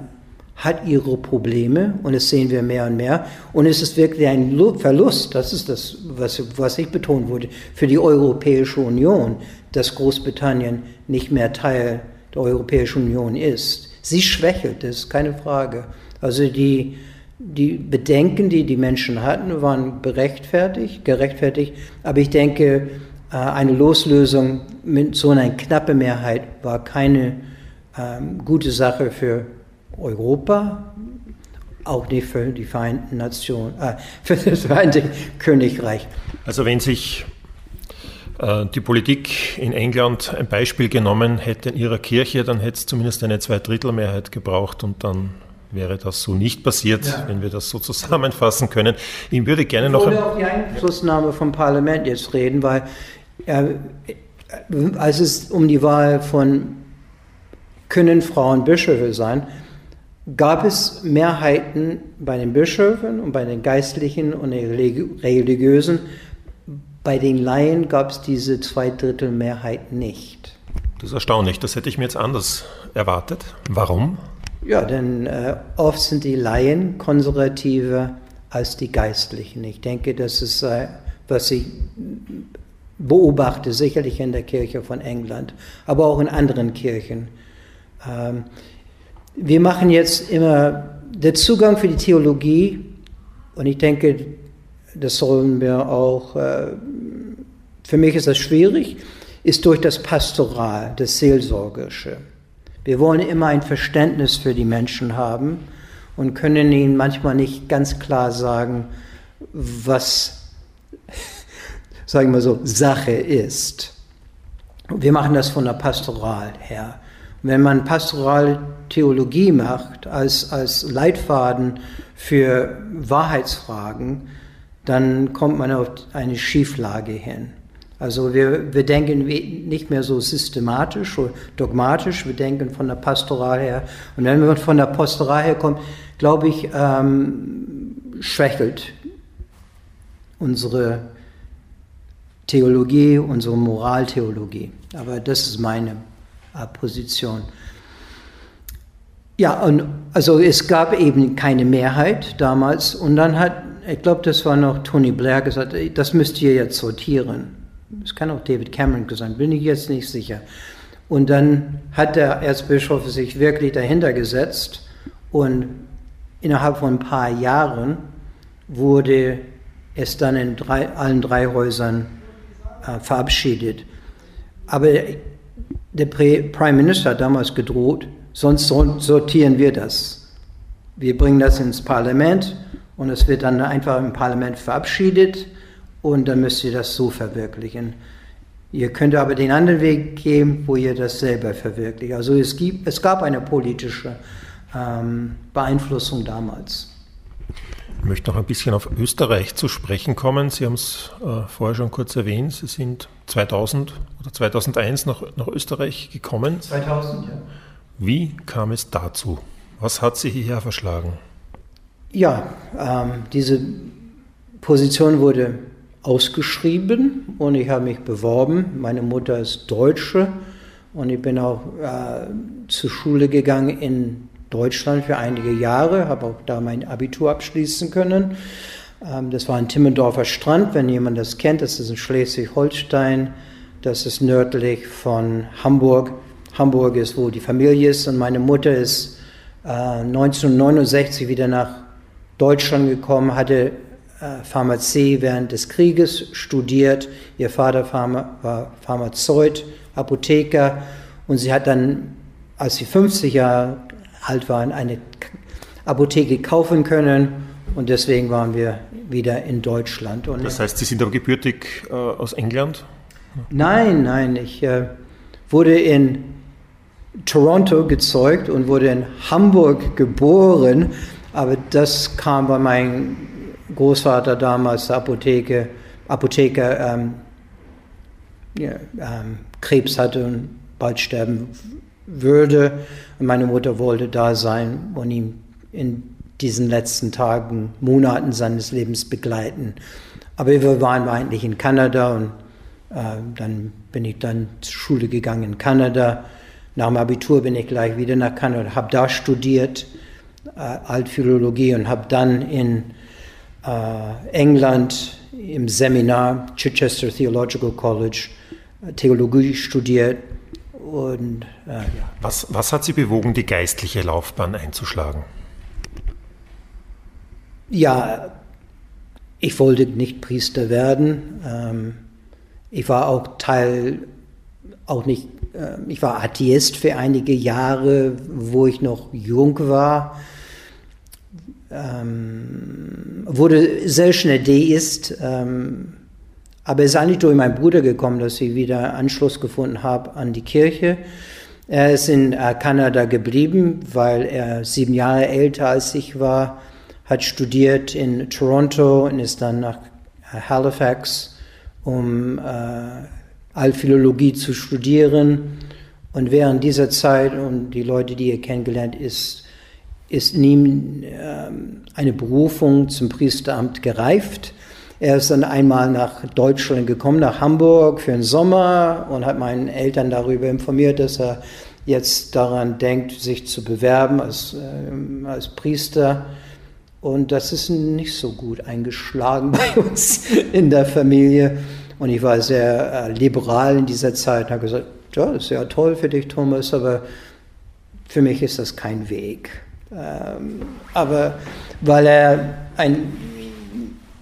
hat ihre Probleme und das sehen wir mehr und mehr. Und es ist wirklich ein Verlust, das ist das, was, was ich betonen wurde, für die Europäische Union, dass Großbritannien nicht mehr Teil der Europäischen Union ist. Sie schwächelt, ist keine Frage. Also die, die Bedenken, die die Menschen hatten, waren berechtfertigt, gerechtfertigt. Aber ich denke, äh, eine Loslösung mit so einer knappen Mehrheit war keine ähm, gute Sache für Europa, auch nicht für die Vereinten Nationen, äh, für das Vereinigte Königreich. Also wenn sich die Politik in England ein Beispiel genommen hätte in ihrer Kirche, dann hätte es zumindest eine Zweidrittelmehrheit gebraucht und dann wäre das so nicht passiert, ja. wenn wir das so zusammenfassen können. Ich würde gerne ich noch. Ich auch die Einflussnahme vom Parlament jetzt reden, weil äh, als es um die Wahl von können Frauen Bischöfe sein, gab es Mehrheiten bei den Bischöfen und bei den Geistlichen und den Religiösen. Bei den Laien gab es diese Zweidrittelmehrheit nicht. Das ist erstaunlich, das hätte ich mir jetzt anders erwartet. Warum? Ja, denn äh, oft sind die Laien konservativer als die Geistlichen. Ich denke, das ist, äh, was ich beobachte, sicherlich in der Kirche von England, aber auch in anderen Kirchen. Ähm, wir machen jetzt immer der Zugang für die Theologie, und ich denke, das sollen wir auch, äh, für mich ist das schwierig, ist durch das Pastoral, das Seelsorgerische. Wir wollen immer ein Verständnis für die Menschen haben und können ihnen manchmal nicht ganz klar sagen, was, sagen wir so, Sache ist. Wir machen das von der Pastoral her. Wenn man Pastoraltheologie macht als, als Leitfaden für Wahrheitsfragen, dann kommt man auf eine Schieflage hin. Also wir, wir denken nicht mehr so systematisch oder dogmatisch, wir denken von der Pastoral her. Und wenn man von der Pastoral her kommt, glaube ich, ähm, schwächelt unsere Theologie, unsere Moraltheologie. Aber das ist meine Position. Ja, und also es gab eben keine Mehrheit damals und dann hat, ich glaube, das war noch Tony Blair gesagt, das müsst ihr jetzt sortieren. Das kann auch David Cameron gesagt, bin ich jetzt nicht sicher. Und dann hat der Erzbischof sich wirklich dahinter gesetzt und innerhalb von ein paar Jahren wurde es dann in drei, allen drei Häusern äh, verabschiedet. Aber der Prime Minister hat damals gedroht, sonst sortieren wir das. Wir bringen das ins Parlament und es wird dann einfach im Parlament verabschiedet und dann müsst ihr das so verwirklichen. Ihr könnt aber den anderen Weg gehen, wo ihr das selber verwirklicht. Also es, gibt, es gab eine politische ähm, Beeinflussung damals. Ich möchte noch ein bisschen auf Österreich zu sprechen kommen. Sie haben es äh, vorher schon kurz erwähnt. Sie sind 2000 oder 2001 nach, nach Österreich gekommen. 2000, ja. Wie kam es dazu? Was hat Sie hierher verschlagen? Ja, ähm, diese Position wurde ausgeschrieben und ich habe mich beworben. Meine Mutter ist Deutsche und ich bin auch äh, zur Schule gegangen in Deutschland für einige Jahre, habe auch da mein Abitur abschließen können. Ähm, das war ein Timmendorfer Strand, wenn jemand das kennt, das ist in Schleswig-Holstein, das ist nördlich von Hamburg. Hamburg ist, wo die Familie ist und meine Mutter ist 1969 äh, wieder nach Deutschland gekommen, hatte Pharmazie während des Krieges studiert. Ihr Vater war Pharmazeut, Apotheker und sie hat dann, als sie 50 Jahre alt waren, eine Apotheke kaufen können. Und deswegen waren wir wieder in Deutschland. Und das heißt, Sie sind aber gebürtig äh, aus England? Nein, nein. Ich äh, wurde in Toronto gezeugt und wurde in Hamburg geboren. Aber das kam, weil mein Großvater damals Apotheke, Apotheker ähm, ja, ähm, Krebs hatte und bald sterben würde. Und meine Mutter wollte da sein und ihn in diesen letzten Tagen, Monaten seines Lebens begleiten. Aber wir waren eigentlich in Kanada und äh, dann bin ich dann zur Schule gegangen in Kanada, nach dem Abitur bin ich gleich wieder nach Kanada, habe da studiert, äh, Altphilologie und habe dann in England im Seminar Chichester Theological College äh, Theologie studiert. Und, äh, ja. was, was hat Sie bewogen, die geistliche Laufbahn einzuschlagen? Ja, ich wollte nicht Priester werden. Ähm, ich war auch Teil, auch nicht, äh, ich war Atheist für einige Jahre, wo ich noch jung war ähm, wurde sehr schnell Deist, ähm, aber es ist eigentlich durch meinen Bruder gekommen, dass ich wieder Anschluss gefunden habe an die Kirche. Er ist in äh, Kanada geblieben, weil er sieben Jahre älter als ich war, hat studiert in Toronto und ist dann nach äh, Halifax, um äh, Altphilologie zu studieren. Und während dieser Zeit, und die Leute, die er kennengelernt ist, ist ihm ähm, eine Berufung zum Priesteramt gereift. Er ist dann einmal nach Deutschland gekommen, nach Hamburg für den Sommer und hat meinen Eltern darüber informiert, dass er jetzt daran denkt, sich zu bewerben als, äh, als Priester. Und das ist nicht so gut eingeschlagen bei uns in der Familie. Und ich war sehr äh, liberal in dieser Zeit und habe gesagt, ja, das ist ja toll für dich, Thomas, aber für mich ist das kein Weg. Ähm, aber weil er ein,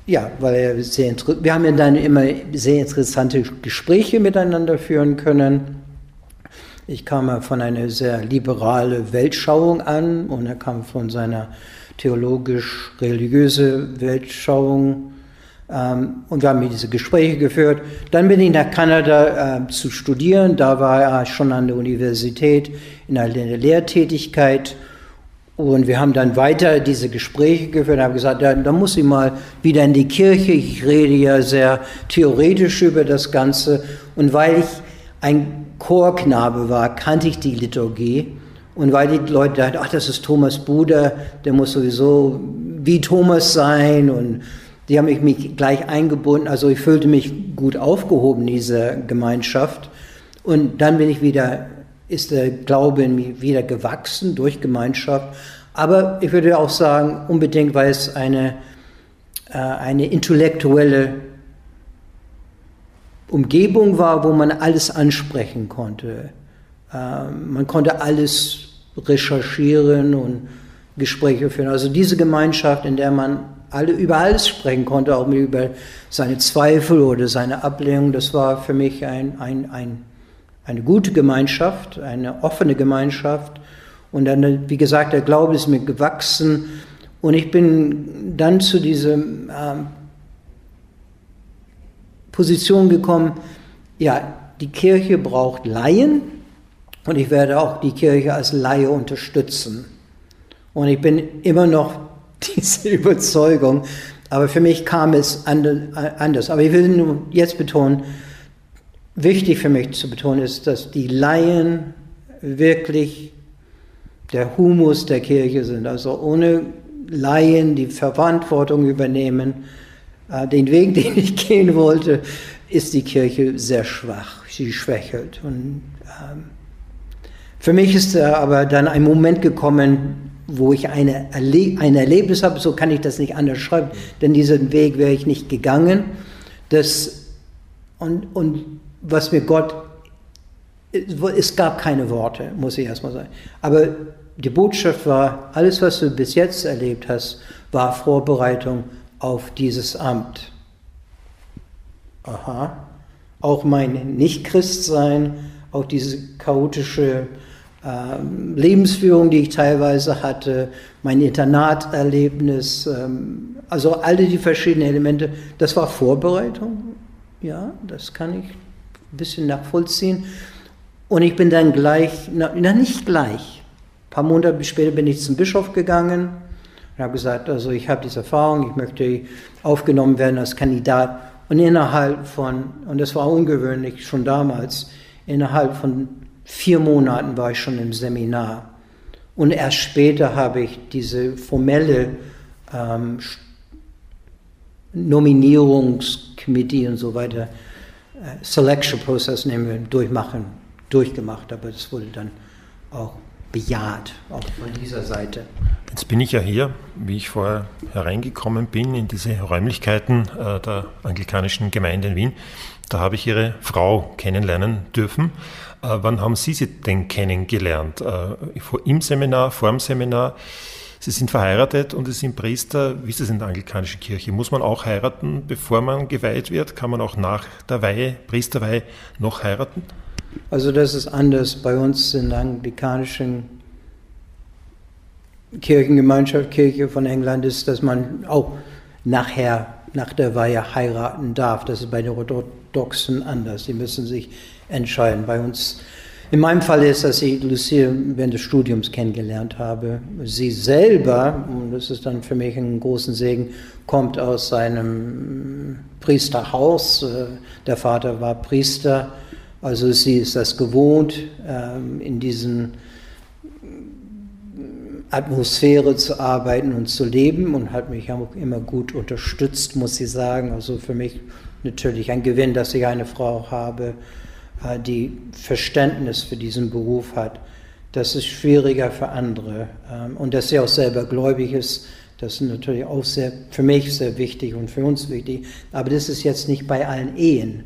ja, weil er sehr, wir haben ja dann immer sehr interessante Gespräche miteinander führen können. Ich kam von einer sehr liberale Weltschauung an und er kam von seiner theologisch-religiöse Weltschauung. Ähm, und wir haben diese Gespräche geführt. Dann bin ich nach Kanada äh, zu studieren. Da war er schon an der Universität in einer Lehrtätigkeit und wir haben dann weiter diese Gespräche geführt und haben gesagt, ja, da muss ich mal wieder in die Kirche. Ich rede ja sehr theoretisch über das Ganze. Und weil ich ein Chorknabe war, kannte ich die Liturgie. Und weil die Leute dachten, ach, das ist Thomas Bruder, der muss sowieso wie Thomas sein. Und die haben mich gleich eingebunden. Also ich fühlte mich gut aufgehoben in dieser Gemeinschaft. Und dann bin ich wieder ist der Glaube in mir wieder gewachsen durch Gemeinschaft. Aber ich würde auch sagen, unbedingt, weil es eine, äh, eine intellektuelle Umgebung war, wo man alles ansprechen konnte. Ähm, man konnte alles recherchieren und Gespräche führen. Also diese Gemeinschaft, in der man alle, über alles sprechen konnte, auch über seine Zweifel oder seine Ablehnung, das war für mich ein, ein, ein eine gute Gemeinschaft, eine offene Gemeinschaft. Und dann, wie gesagt, der Glaube ist mir gewachsen. Und ich bin dann zu dieser ähm, Position gekommen, ja, die Kirche braucht Laien und ich werde auch die Kirche als Laie unterstützen. Und ich bin immer noch diese Überzeugung, aber für mich kam es anders. Aber ich will nur jetzt betonen, wichtig für mich zu betonen ist, dass die Laien wirklich der Humus der Kirche sind. Also ohne Laien, die Verantwortung übernehmen, äh, den Weg, den ich gehen wollte, ist die Kirche sehr schwach. Sie schwächelt. Und ähm, für mich ist da aber dann ein Moment gekommen, wo ich eine Erle ein Erlebnis habe, so kann ich das nicht anders schreiben, denn diesen Weg wäre ich nicht gegangen. Das, und, und was mir Gott, es gab keine Worte, muss ich erstmal sagen. Aber die Botschaft war, alles, was du bis jetzt erlebt hast, war Vorbereitung auf dieses Amt. Aha. Auch mein Nicht-Christsein, auch diese chaotische ähm, Lebensführung, die ich teilweise hatte, mein Internaterlebnis, ähm, also alle die verschiedenen Elemente, das war Vorbereitung. Ja, das kann ich ein bisschen nachvollziehen. Und ich bin dann gleich, na, na nicht gleich, ein paar Monate später bin ich zum Bischof gegangen und habe gesagt, also ich habe diese Erfahrung, ich möchte aufgenommen werden als Kandidat. Und innerhalb von, und das war ungewöhnlich schon damals, innerhalb von vier Monaten war ich schon im Seminar. Und erst später habe ich diese formelle ähm, Nominierungskomitee und so weiter Selection Process nehmen wir, durchmachen durchgemacht, aber das wurde dann auch bejaht, auch von dieser Seite. Jetzt bin ich ja hier, wie ich vorher hereingekommen bin, in diese Räumlichkeiten äh, der anglikanischen Gemeinde in Wien. Da habe ich Ihre Frau kennenlernen dürfen. Äh, wann haben Sie sie denn kennengelernt? Äh, Im Seminar, vor dem Seminar? Sie sind verheiratet und Sie sind Priester. Wie ist es in der anglikanischen Kirche? Muss man auch heiraten, bevor man geweiht wird? Kann man auch nach der Weihe, Priesterweihe, noch heiraten? Also das ist anders bei uns in der anglikanischen Kirchengemeinschaft, Kirche von England ist, dass man auch nachher, nach der Weihe heiraten darf. Das ist bei den Orthodoxen anders. Sie müssen sich entscheiden. Bei uns in meinem Fall ist, dass ich Lucille während des Studiums kennengelernt habe. Sie selber, und das ist dann für mich ein großen Segen, kommt aus seinem Priesterhaus. Äh, der Vater war Priester, also sie ist das gewohnt, ähm, in diesen Atmosphäre zu arbeiten und zu leben und hat mich auch immer gut unterstützt, muss ich sagen. Also für mich natürlich ein Gewinn, dass ich eine Frau habe, äh, die Verständnis für diesen Beruf hat. Das ist schwieriger für andere. Ähm, und dass sie auch selber gläubig ist, das ist natürlich auch sehr, für mich sehr wichtig und für uns wichtig. Aber das ist jetzt nicht bei allen Ehen.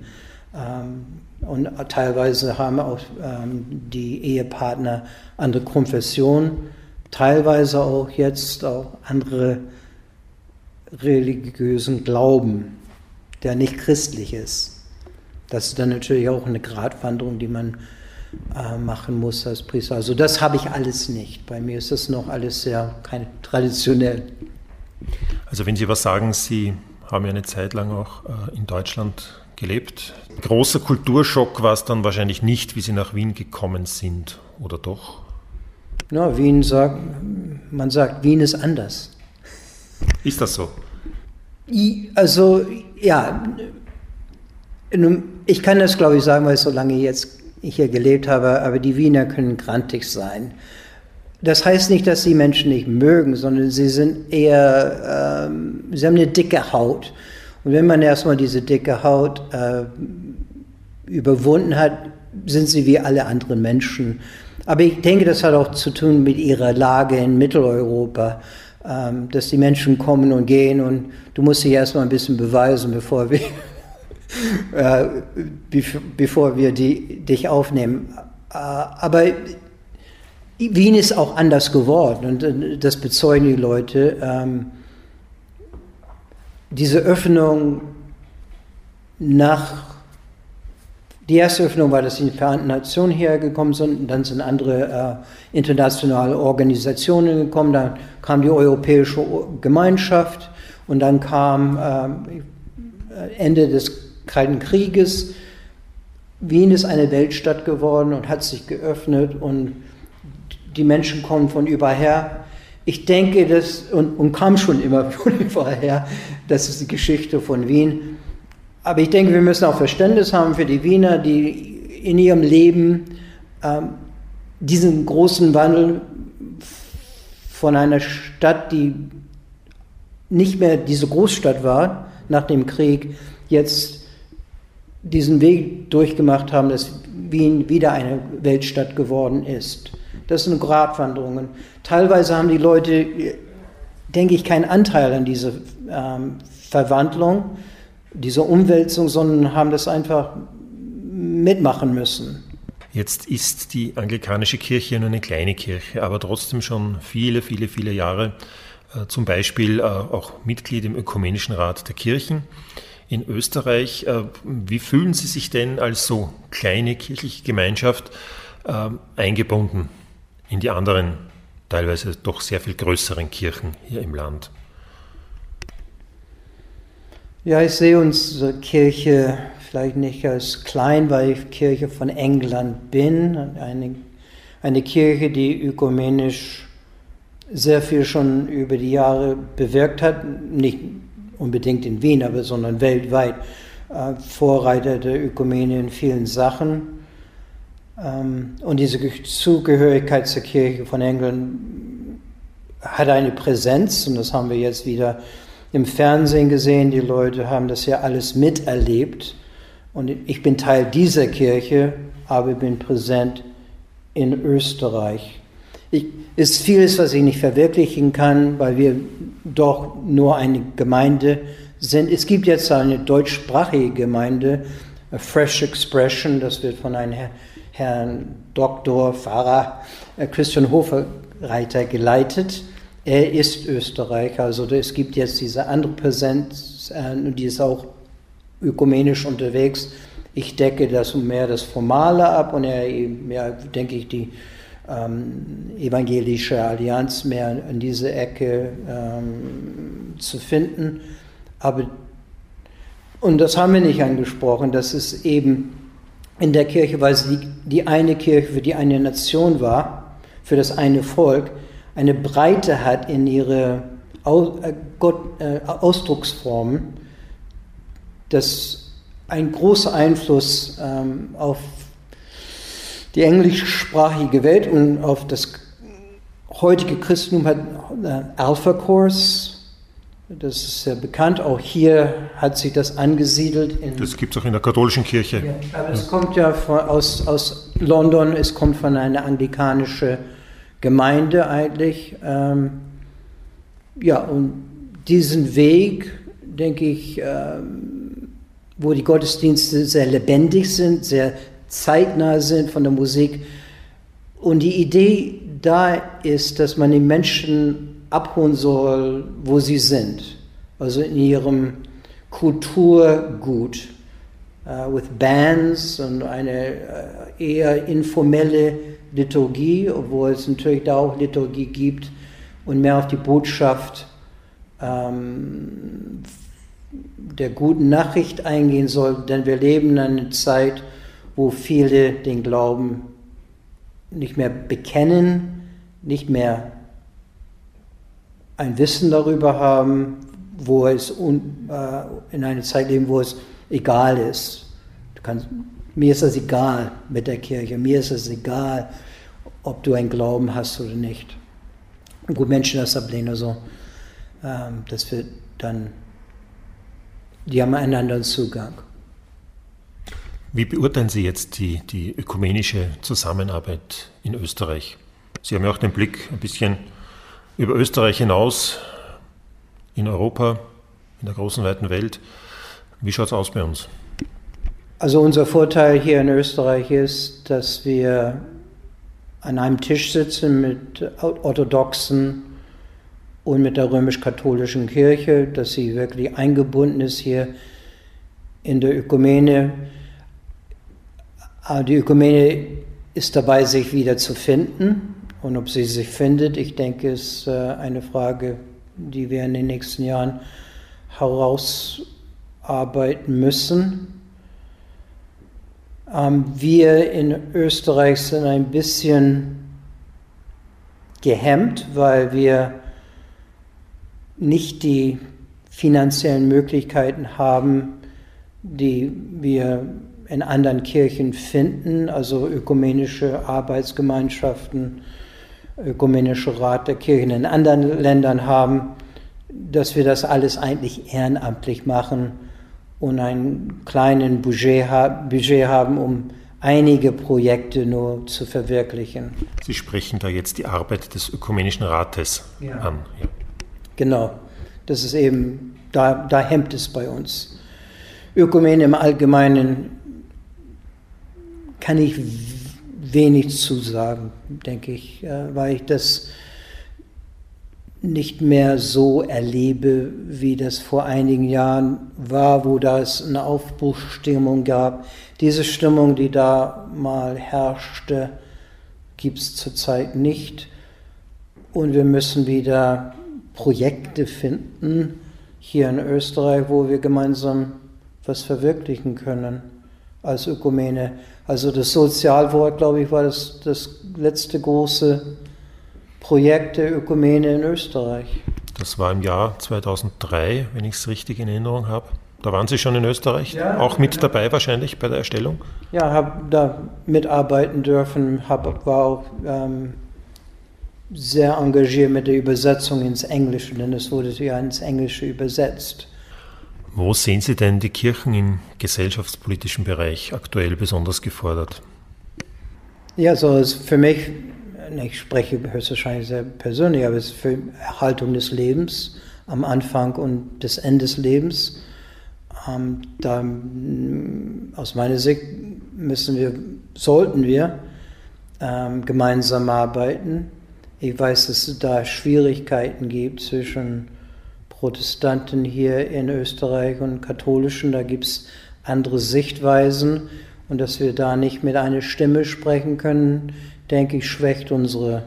Ähm, und teilweise haben auch ähm, die Ehepartner andere Konfessionen, teilweise auch jetzt auch andere religiösen Glauben, der nicht christlich ist. Das ist dann natürlich auch eine Gratwanderung, die man äh, machen muss als Priester. Also das habe ich alles nicht. Bei mir ist das noch alles sehr keine, traditionell. Also wenn Sie was sagen, Sie haben ja eine Zeit lang auch äh, in Deutschland gelebt. Großer Kulturschock war es dann wahrscheinlich nicht, wie Sie nach Wien gekommen sind, oder doch? Na, Wien sagt, man sagt, Wien ist anders. Ist das so? Also, ja, ich kann das, glaube ich, sagen, weil ich so lange jetzt hier gelebt habe, aber die Wiener können grantig sein. Das heißt nicht, dass sie Menschen nicht mögen, sondern sie sind eher, ähm, sie haben eine dicke Haut. Und wenn man erstmal diese dicke Haut äh, überwunden hat, sind sie wie alle anderen Menschen. Aber ich denke, das hat auch zu tun mit ihrer Lage in Mitteleuropa, ähm, dass die Menschen kommen und gehen und du musst dich erstmal ein bisschen beweisen, bevor wir äh, bevor wir die, dich aufnehmen. Äh, aber Wien ist auch anders geworden und äh, das bezeugen die Leute. Ähm, diese Öffnung nach, die erste Öffnung war, dass die Vereinten Nationen hergekommen sind, und dann sind andere äh, internationale Organisationen gekommen, dann kam die Europäische Gemeinschaft und dann kam äh, Ende des Kalten Krieges. Wien ist eine Weltstadt geworden und hat sich geöffnet und die Menschen kommen von überher. Ich denke, das und, und kam schon immer von überher, das ist die Geschichte von Wien. Aber ich denke, wir müssen auch Verständnis haben für die Wiener, die in ihrem Leben ähm, diesen großen Wandel von einer Stadt, die nicht mehr diese Großstadt war nach dem Krieg, jetzt diesen Weg durchgemacht haben, dass Wien wieder eine Weltstadt geworden ist. Das sind Gratwanderungen. Teilweise haben die Leute, denke ich, keinen Anteil an dieser ähm, Verwandlung, dieser Umwälzung, sondern haben das einfach mitmachen müssen. Jetzt ist die anglikanische Kirche nur eine kleine Kirche, aber trotzdem schon viele, viele, viele Jahre äh, zum Beispiel äh, auch Mitglied im Ökumenischen Rat der Kirchen in Österreich. Äh, wie fühlen Sie sich denn als so kleine kirchliche Gemeinschaft ähm, eingebunden in die anderen, teilweise doch sehr viel größeren Kirchen hier im Land? Ja, ich sehe unsere Kirche vielleicht nicht als klein, weil ich Kirche von England bin. Eine, eine Kirche, die ökumenisch sehr viel schon über die Jahre bewirkt hat. Nicht unbedingt in Wien, aber sondern weltweit äh, Vorreiter der Ökumene in vielen Sachen. Ähm, und diese Zugehörigkeit zur Kirche von England hat eine Präsenz und das haben wir jetzt wieder im Fernsehen gesehen. Die Leute haben das ja alles miterlebt. Und ich bin Teil dieser Kirche, aber ich bin präsent in Österreich. Es ist vieles, was ich nicht verwirklichen kann, weil wir doch nur eine Gemeinde sind. Es gibt jetzt eine deutschsprachige Gemeinde, Fresh Expression, das wird von einem Herrn Dr. Pfarrer äh, Christian Hoferreiter geleitet. Er ist Österreicher, also es gibt jetzt diese andere Präsenz, äh, die ist auch ökumenisch unterwegs. Ich decke das mehr das Formale ab und er ja, denke ich, die ähm, evangelische Allianz mehr in diese Ecke ähm, zu finden. Aber, und das haben wir nicht angesprochen, dass es eben in der Kirche, weil sie die, die eine Kirche für die eine Nation war, für das eine Volk, eine Breite hat in ihre äh, äh, Ausdrucksformen, dass ein großer Einfluss ähm, auf die englischsprachige Welt und auf das heutige Christentum hat äh, Alpha Course. Das ist sehr bekannt. Auch hier hat sich das angesiedelt. das gibt es auch in der katholischen Kirche. Ja, aber es kommt ja von, aus, aus London, es kommt von einer anglikanischen Gemeinde eigentlich. Ähm, ja, und diesen Weg, denke ich, ähm, wo die Gottesdienste sehr lebendig sind, sehr zeitnah sind von der Musik. Und die Idee da ist, dass man die Menschen abholen soll, wo sie sind, also in ihrem Kulturgut, uh, with Bands und eine uh, eher informelle Liturgie, obwohl es natürlich da auch Liturgie gibt und mehr auf die Botschaft ähm, der guten Nachricht eingehen soll, denn wir leben in einer Zeit, wo viele den Glauben nicht mehr bekennen, nicht mehr ein Wissen darüber haben, wo es un, äh, in einer Zeit leben, wo es egal ist. Kannst, mir ist es egal mit der Kirche, mir ist es egal, ob du einen Glauben hast oder nicht. Gut, Menschen das ablehnen, so, ähm, das wird dann, die haben einen anderen Zugang. Wie beurteilen Sie jetzt die, die ökumenische Zusammenarbeit in Österreich? Sie haben ja auch den Blick ein bisschen über Österreich hinaus in Europa, in der großen weiten Welt. Wie schaut es aus bei uns? Also unser Vorteil hier in Österreich ist, dass wir an einem Tisch sitzen mit Orthodoxen und mit der römisch-katholischen Kirche, dass sie wirklich eingebunden ist hier in der Ökumene die Ökumene ist dabei, sich wieder zu finden. Und ob sie sich findet, ich denke, ist äh, eine Frage, die wir in den nächsten Jahren herausarbeiten müssen. Ähm, wir in Österreich sind ein bisschen gehemmt, weil wir nicht die finanziellen Möglichkeiten haben, die wir in anderen Kirchen finden, also ökumenische Arbeitsgemeinschaften, ökumenische Rat der Kirchen in anderen Ländern haben, dass wir das alles eigentlich ehrenamtlich machen und ein kleines Budget, Budget haben, um einige Projekte nur zu verwirklichen. Sie sprechen da jetzt die Arbeit des Ökumenischen Rates ja. an. Ja. Genau, das ist eben, da, da hemmt es bei uns. Ökumene im Allgemeinen kann ich wenig zu sagen, denke ich, weil ich das nicht mehr so erlebe, wie das vor einigen Jahren war, wo das eine Aufbruchsstimmung gab. Diese Stimmung, die da mal herrschte, gibt es zurzeit nicht. Und wir müssen wieder Projekte finden hier in Österreich, wo wir gemeinsam was verwirklichen können als Ökumene. Also das Sozialwort, glaube ich, war das, das letzte große Projekt der Ökumene in Österreich. Das war im Jahr 2003, wenn ich es richtig in Erinnerung habe. Da waren Sie schon in Österreich, ja, auch mit ja. dabei wahrscheinlich bei der Erstellung? Ja, habe da mitarbeiten dürfen, hab, war auch ähm, sehr engagiert mit der Übersetzung ins Englische, denn es wurde ja ins Englische übersetzt. Wo sehen Sie denn die Kirchen im gesellschaftspolitischen Bereich aktuell besonders gefordert? Ja, so ist für mich, ich spreche höchstwahrscheinlich sehr persönlich, aber es ist für Erhaltung des Lebens am Anfang und des Ende des Lebens. Ähm, da, aus meiner Sicht müssen wir, sollten wir ähm, gemeinsam arbeiten. Ich weiß, dass es da Schwierigkeiten gibt zwischen Protestanten hier in Österreich und Katholischen. Da gibt es andere Sichtweisen und dass wir da nicht mit einer Stimme sprechen können, denke ich, schwächt unsere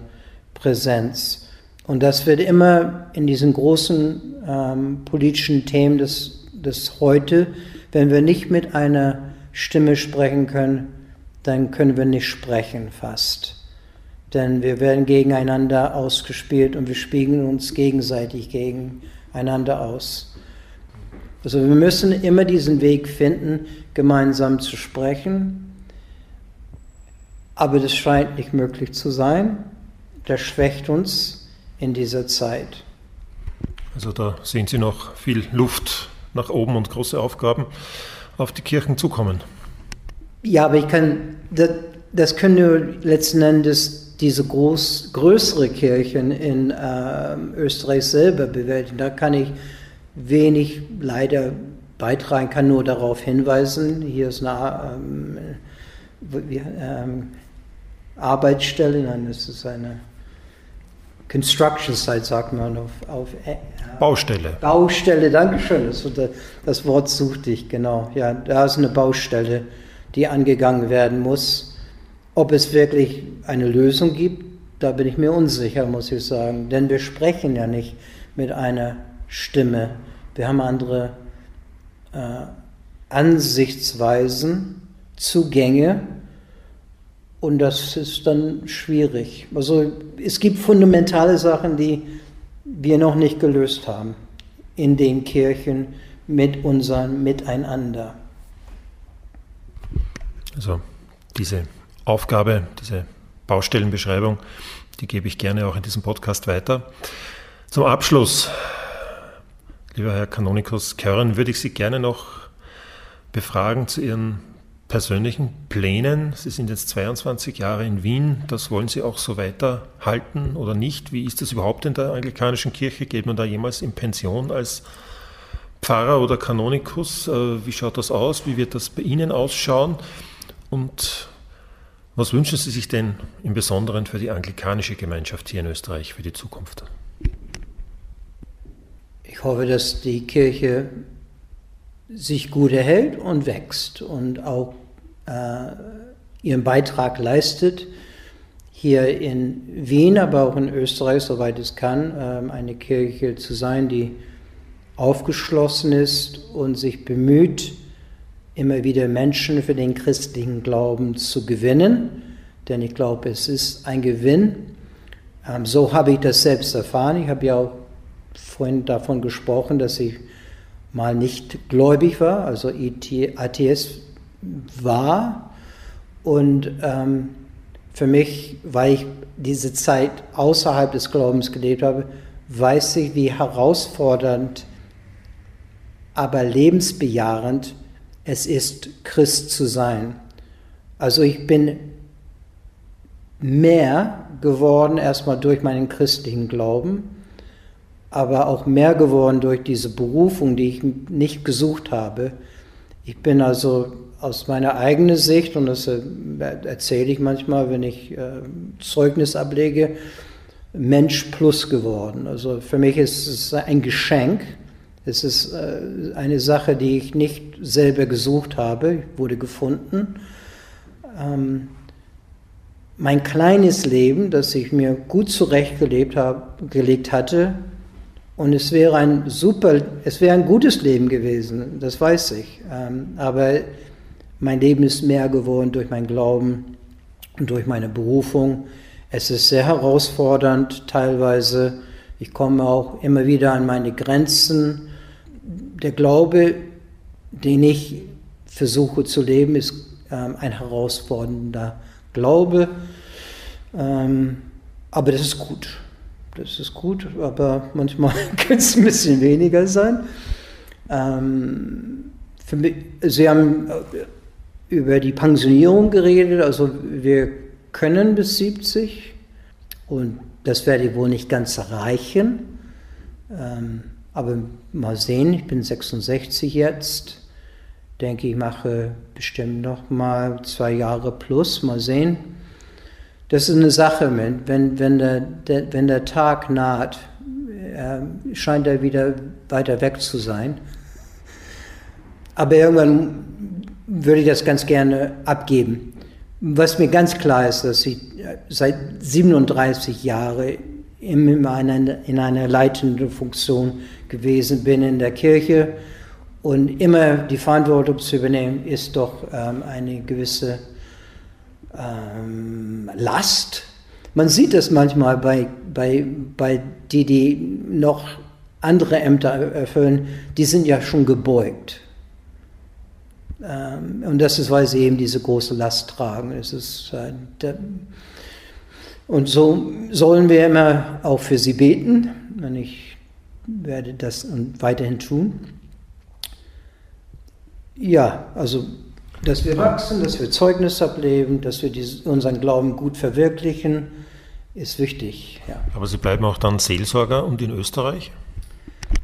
Präsenz. Und das wird immer in diesen großen ähm, politischen Themen des, des Heute, wenn wir nicht mit einer Stimme sprechen können, dann können wir nicht sprechen fast. Denn wir werden gegeneinander ausgespielt und wir spiegeln uns gegenseitig gegeneinander aus. Also wir müssen immer diesen Weg finden, gemeinsam zu sprechen. Aber das scheint nicht möglich zu sein. Das schwächt uns in dieser Zeit. Also da sehen Sie noch viel Luft nach oben und große Aufgaben auf die Kirchen zukommen. Ja, aber ich kann, das, das können nur letzten Endes diese groß, größere Kirchen in äh, Österreich selber bewältigen. Da kann ich wenig leider beitragen, kann nur darauf hinweisen. Hier ist eine ähm, ähm, Arbeitsstelle, nein, das ist eine Construction Site, sagt man auf, auf äh, Baustelle. Baustelle, Dankeschön. Das, das Wort suchte ich, genau. Ja, da ist eine Baustelle die angegangen werden muss. Ob es wirklich eine Lösung gibt, da bin ich mir unsicher, muss ich sagen. Denn wir sprechen ja nicht mit einer Stimme. Wir haben andere äh, Ansichtsweisen, Zugänge und das ist dann schwierig. Also es gibt fundamentale Sachen, die wir noch nicht gelöst haben in den Kirchen mit unserem Miteinander. Also diese Aufgabe, diese Baustellenbeschreibung, die gebe ich gerne auch in diesem Podcast weiter. Zum Abschluss, lieber Herr Kanonikus Körren, würde ich Sie gerne noch befragen zu Ihren persönlichen Plänen. Sie sind jetzt 22 Jahre in Wien. Das wollen Sie auch so weiterhalten oder nicht? Wie ist das überhaupt in der anglikanischen Kirche? Geht man da jemals in Pension als Pfarrer oder Kanonikus? Äh, wie schaut das aus? Wie wird das bei Ihnen ausschauen? Und was wünschen Sie sich denn im Besonderen für die anglikanische Gemeinschaft hier in Österreich für die Zukunft? Ich hoffe, dass die Kirche sich gut erhält und wächst und auch äh, ihren Beitrag leistet, hier in Wien, aber auch in Österreich, soweit es kann, äh, eine Kirche zu sein, die aufgeschlossen ist und sich bemüht, immer wieder Menschen für den christlichen Glauben zu gewinnen, denn ich glaube, es ist ein Gewinn. Ähm, so habe ich das selbst erfahren. Ich habe ja auch vorhin davon gesprochen, dass ich mal nicht gläubig war, also ATS war. Und ähm, für mich, weil ich diese Zeit außerhalb des Glaubens gelebt habe, weiß ich, wie herausfordernd, aber lebensbejahend es ist, Christ zu sein. Also ich bin mehr geworden erstmal durch meinen christlichen Glauben, aber auch mehr geworden durch diese Berufung, die ich nicht gesucht habe. Ich bin also aus meiner eigenen Sicht, und das äh, erzähle ich manchmal, wenn ich äh, Zeugnis ablege, Mensch plus geworden. Also für mich ist es ein Geschenk, es ist äh, eine Sache, die ich nicht selber gesucht habe, wurde gefunden. Ähm, mein kleines Leben, das ich mir gut zurechtgelegt habe, gelegt hatte, und es wäre ein super, es wäre ein gutes Leben gewesen, das weiß ich. Ähm, aber mein Leben ist mehr geworden durch meinen Glauben und durch meine Berufung. Es ist sehr herausfordernd teilweise. Ich komme auch immer wieder an meine Grenzen der Glaube, den ich versuche zu leben, ist ähm, ein herausfordernder Glaube. Ähm, aber das ist gut. Das ist gut, aber manchmal könnte es ein bisschen weniger sein. Ähm, mich, Sie haben äh, über die Pensionierung geredet, also wir können bis 70 und das werde ich wohl nicht ganz erreichen. Ähm, aber mal sehen, ich bin 66 jetzt. Denke ich, mache bestimmt noch mal zwei Jahre plus. Mal sehen. Das ist eine Sache, wenn, wenn, der, der, wenn der Tag naht, äh, scheint er wieder weiter weg zu sein. Aber irgendwann würde ich das ganz gerne abgeben. Was mir ganz klar ist, dass ich seit 37 Jahren in einer, in einer leitenden Funktion gewesen bin in der Kirche und immer die Verantwortung zu übernehmen, ist doch ähm, eine gewisse ähm, Last. Man sieht das manchmal bei, bei, bei die, die noch andere Ämter erfüllen, die sind ja schon gebeugt. Ähm, und das ist, weil sie eben diese große Last tragen. Es ist, äh, der, und so sollen wir immer auch für sie beten. Und ich werde das weiterhin tun. Ja, also, dass wir wachsen, dass wir Zeugnis ableben, dass wir unseren Glauben gut verwirklichen, ist wichtig. Ja. Aber Sie bleiben auch dann Seelsorger und in Österreich?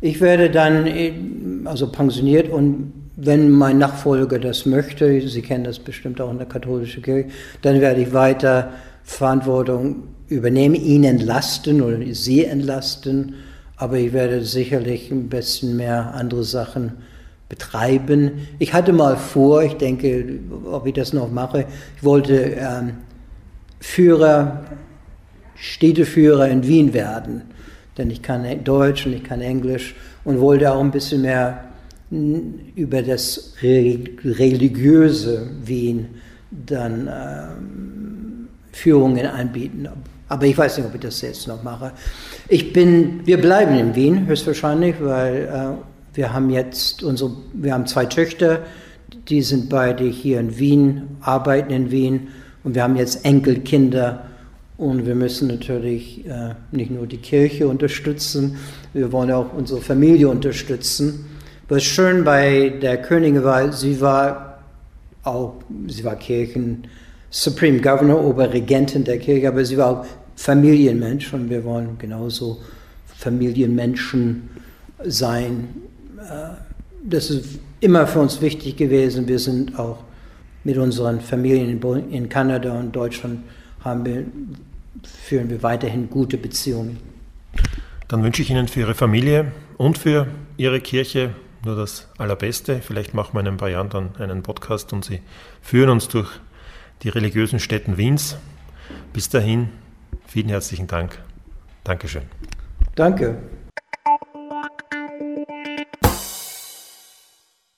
Ich werde dann also pensioniert und wenn mein Nachfolger das möchte, Sie kennen das bestimmt auch in der katholischen Kirche, dann werde ich weiter Verantwortung übernehmen, ihn entlasten oder sie entlasten, aber ich werde sicherlich ein bisschen mehr andere Sachen betreiben. Ich hatte mal vor, ich denke, ob ich das noch mache, ich wollte ähm, Führer, Städteführer in Wien werden, denn ich kann Deutsch und ich kann Englisch und wollte auch ein bisschen mehr über das religiöse Wien dann ähm, Führungen anbieten. Aber ich weiß nicht, ob ich das jetzt noch mache. Ich bin, wir bleiben in Wien höchstwahrscheinlich, weil äh, wir haben jetzt unsere, wir haben zwei Töchter, die sind beide hier in Wien, arbeiten in Wien und wir haben jetzt Enkelkinder und wir müssen natürlich äh, nicht nur die Kirche unterstützen, wir wollen auch unsere Familie unterstützen. Was schön bei der Königin war, sie war auch, sie war Kirchen, Supreme Governor, Oberregentin der Kirche, aber sie war auch Familienmensch und wir wollen genauso Familienmenschen sein. Äh, das ist immer für uns wichtig gewesen. Wir sind auch mit unseren Familien in Kanada und Deutschland wir, führen wir weiterhin gute Beziehungen. Dann wünsche ich Ihnen für Ihre Familie und für Ihre Kirche nur das Allerbeste. Vielleicht machen wir in ein paar Jahren dann einen Podcast und Sie führen uns durch die religiösen Städten Wiens. Bis dahin, vielen herzlichen Dank. Dankeschön. Danke.